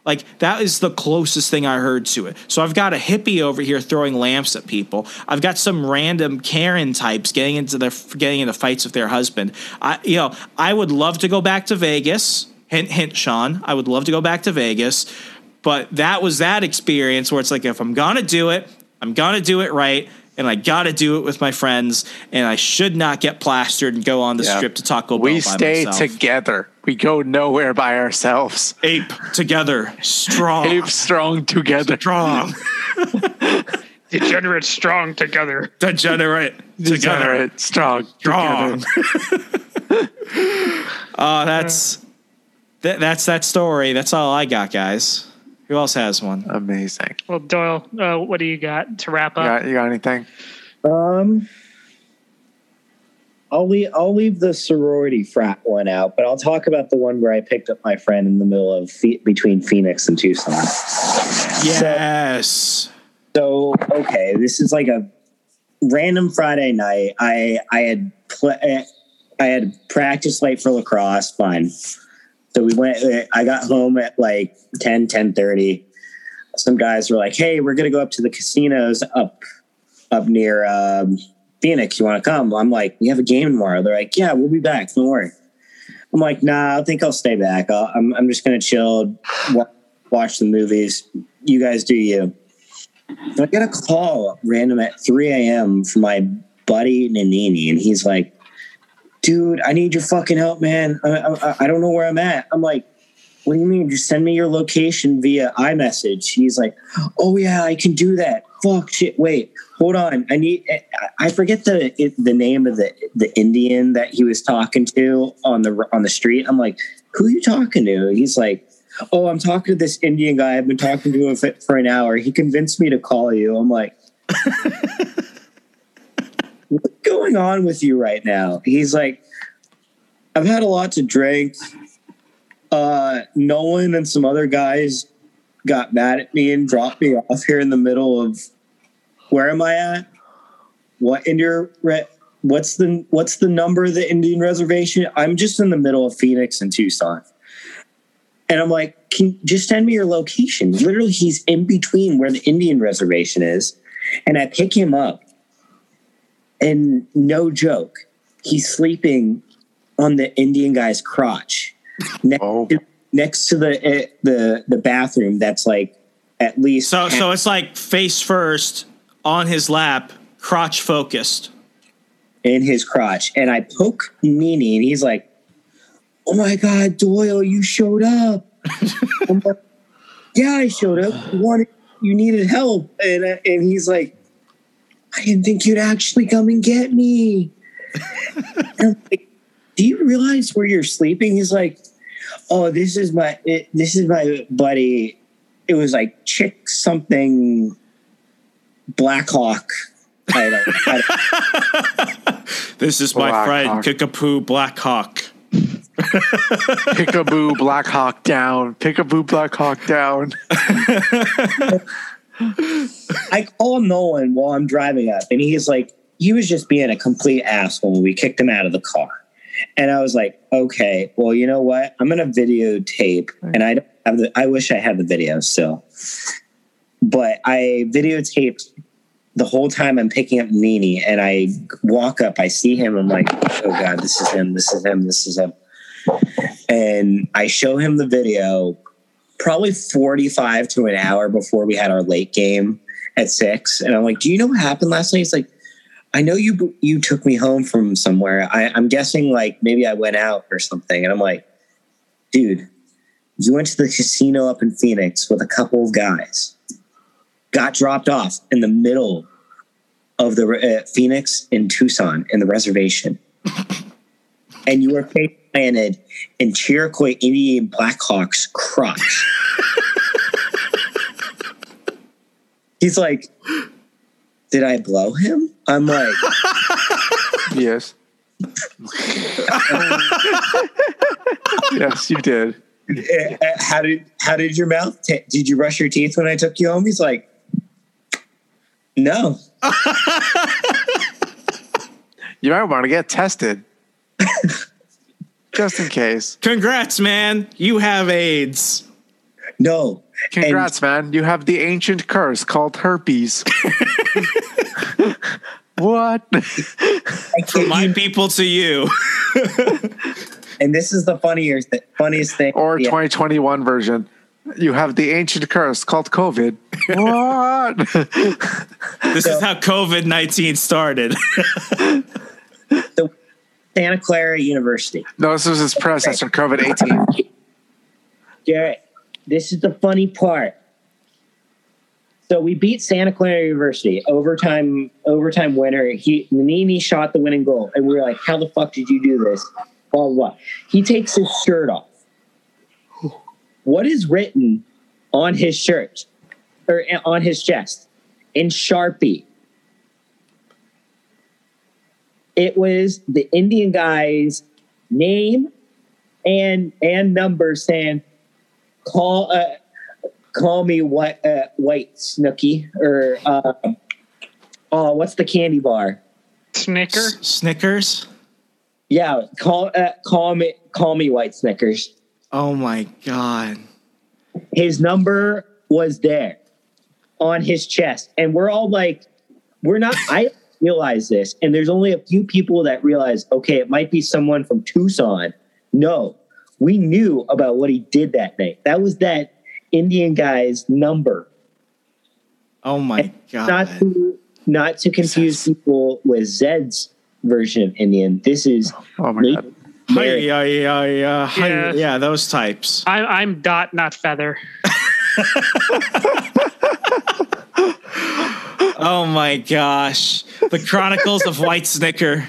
[SPEAKER 2] Like that is the closest thing I heard to it. So I've got a hippie over here throwing lamps at people. I've got some random Karen types getting into their getting into fights with their husband. I you know I would love to go back to Vegas. Hint hint, Sean. I would love to go back to Vegas, but that was that experience where it's like if I'm gonna do it, I'm gonna do it right. And I gotta do it with my friends, and I should not get plastered and go on the
[SPEAKER 6] Yeah.
[SPEAKER 2] strip to Taco Bell.
[SPEAKER 6] We stay
[SPEAKER 2] myself.
[SPEAKER 6] together. We go nowhere by ourselves.
[SPEAKER 2] Ape together, strong.
[SPEAKER 6] Ape strong together.
[SPEAKER 2] Strong.
[SPEAKER 7] Degenerate strong together.
[SPEAKER 2] Degenerate together.
[SPEAKER 6] Degenerate strong.
[SPEAKER 2] Strong. Oh, that's that, that's that story. That's all I got, guys. Who else has one?
[SPEAKER 6] Amazing.
[SPEAKER 7] Well, Doyle, uh, what do you got to wrap
[SPEAKER 6] You
[SPEAKER 7] up?
[SPEAKER 6] got, you got anything?
[SPEAKER 17] Um, I'll leave, I'll leave the sorority frat one out, but I'll talk about the one where I picked up my friend in the middle of between Phoenix and Tucson.
[SPEAKER 2] Yes.
[SPEAKER 17] So okay, this is like a random Friday night. I I had pl- I had practice late for lacrosse. Fine. So we went. I got home at like 10, 10.30. Some guys were like, "Hey, we're gonna go up to the casinos up up near um, Phoenix. You want to come?" I'm like, "We have a game tomorrow." They're like, "Yeah, we'll be back. Don't worry." I'm like, "Nah, I think I'll stay back. I'll, I'm I'm just gonna chill, watch the movies. You guys do you." And I get a call random at 3 a.m. from my buddy Nanini, and he's like, "Dude, I need your fucking help, man. I, I, I don't know where I'm at." I'm like, "What do you mean? Just send me your location via iMessage." He's like, "Oh yeah, I can do that." Fuck shit. Wait, hold on. I need. I- I forget the the name of the the Indian that he was talking to on the on the street. I'm like, "Who are you talking to?" He's like. Oh, I'm talking to this Indian guy. I've been talking to him for an hour. He convinced me to call you. I'm like, what's going on with you right now? He's like, I've had a lot to drink. Uh, Nolan and some other guys got mad at me and dropped me off here in the middle of where am I at? What Indian re- what's the what's the number of the Indian reservation? I'm just in the middle of Phoenix and Tucson. And I'm like, can just send me your location. Literally, he's in between where the Indian reservation is. And I pick him up. And no joke, he's sleeping on the Indian guy's crotch oh next, to, next to the uh, the the bathroom. That's like at least
[SPEAKER 2] So so it's like face first on his lap, crotch focused.
[SPEAKER 17] in his crotch. And I poke Nini, and he's like, "Oh my god, Doyle, you showed up." I'm like, yeah, I showed up. You wanted, you needed help, and uh, and he's like, "I didn't think you'd actually come and get me." And I'm like, Do you realize where you're sleeping? He's like, "Oh, this is my it, this is my buddy." It was like chick something, Blackhawk. I don't, I don't
[SPEAKER 2] This is my
[SPEAKER 6] Black
[SPEAKER 2] friend
[SPEAKER 6] Hawk.
[SPEAKER 2] Kickapoo Blackhawk.
[SPEAKER 6] Pickaboo Black Hawk down. Pickaboo Black Hawk down.
[SPEAKER 17] I call Nolan while I'm driving up, and he's like, he was just being a complete asshole. We kicked him out of the car. And I was like, okay, well, you know what? I'm going to videotape, and I don't have the, I wish I had the video still. But I videotaped the whole time I'm picking up Nini, and I walk up, I see him, I'm like, oh God, this is him, this is him, this is him. And I show him the video probably 45 to an hour before we had our late game at six. And I'm like, do you know what happened last night? He's like, I know you you took me home from somewhere. I, I'm guessing like maybe I went out or something. And I'm like, dude, you went to the casino up in Phoenix with a couple of guys, got dropped off in the middle of the uh, Phoenix in Tucson in the reservation, and you were face planted in Chiriquoy Indian Blackhawks crotch. He's like, did I blow him? I'm like,
[SPEAKER 6] yes. yes, you did.
[SPEAKER 17] uh, uh, how did how did your mouth? ta did you brush your teeth when I took you home? He's like, no.
[SPEAKER 6] You might want to get tested. Just in case.
[SPEAKER 2] Congrats, man. You have AIDS.
[SPEAKER 17] No.
[SPEAKER 6] Congrats, man. You have the ancient curse called herpes. what?
[SPEAKER 2] From my people to you.
[SPEAKER 17] And this is the funnier, th- funniest thing.
[SPEAKER 6] Or
[SPEAKER 17] Yeah.
[SPEAKER 6] 2021 version. You have the ancient curse called COVID. what?
[SPEAKER 2] This is how COVID 19 started.
[SPEAKER 17] the Santa Clara University.
[SPEAKER 6] No, this was his predecessor, COVID 18.
[SPEAKER 17] Garrett, this is the funny part. So we beat Santa Clara University overtime overtime winner. He Nini shot the winning goal, and we were like, "How the fuck did you do this?" Blah blah. blah. He takes his shirt off. What is written on his shirt or on his chest in Sharpie? It was the Indian guy's name and and number saying, "Call uh, call me what uh, white Snooky or uh, oh, what's the candy bar?
[SPEAKER 7] Snicker.
[SPEAKER 2] Snickers.
[SPEAKER 17] Yeah, call uh, call me call me white Snickers.
[SPEAKER 2] Oh my god.
[SPEAKER 17] His number was there on his chest, and we're all like, we're not. I realize this, and there's only a few people that realize. Okay, it might be someone from Tucson. No, we knew about what he did that night. That was that Indian guy's number.
[SPEAKER 2] Oh my god.
[SPEAKER 17] not to not to confuse people with Zed's version of Indian. This is
[SPEAKER 6] oh
[SPEAKER 17] my
[SPEAKER 2] god. Hi, yeah, yeah, yeah, hi,
[SPEAKER 7] Yeah.
[SPEAKER 2] yeah, those types.
[SPEAKER 7] I'm, I'm dot, not feather.
[SPEAKER 2] Oh my gosh. The Chronicles of White Snicker.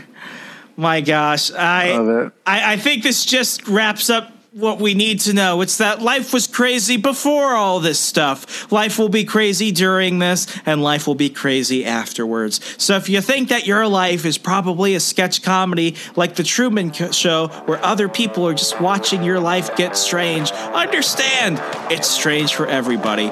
[SPEAKER 2] My gosh. I, I I think this just wraps up what we need to know. It's that life was crazy before all this stuff. Life will be crazy during this, and life will be crazy afterwards. So if you think that your life is probably a sketch comedy like The Truman Show, where other people are just watching your life get strange, understand it's strange for everybody.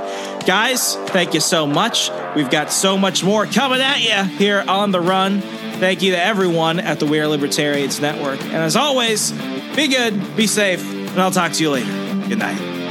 [SPEAKER 2] Guys, thank you so much. We've got so much more coming at you here on The Run. Thank you to everyone at the We Are Libertarians Network. And as always, be good, be safe, and I'll talk to you later. Good night.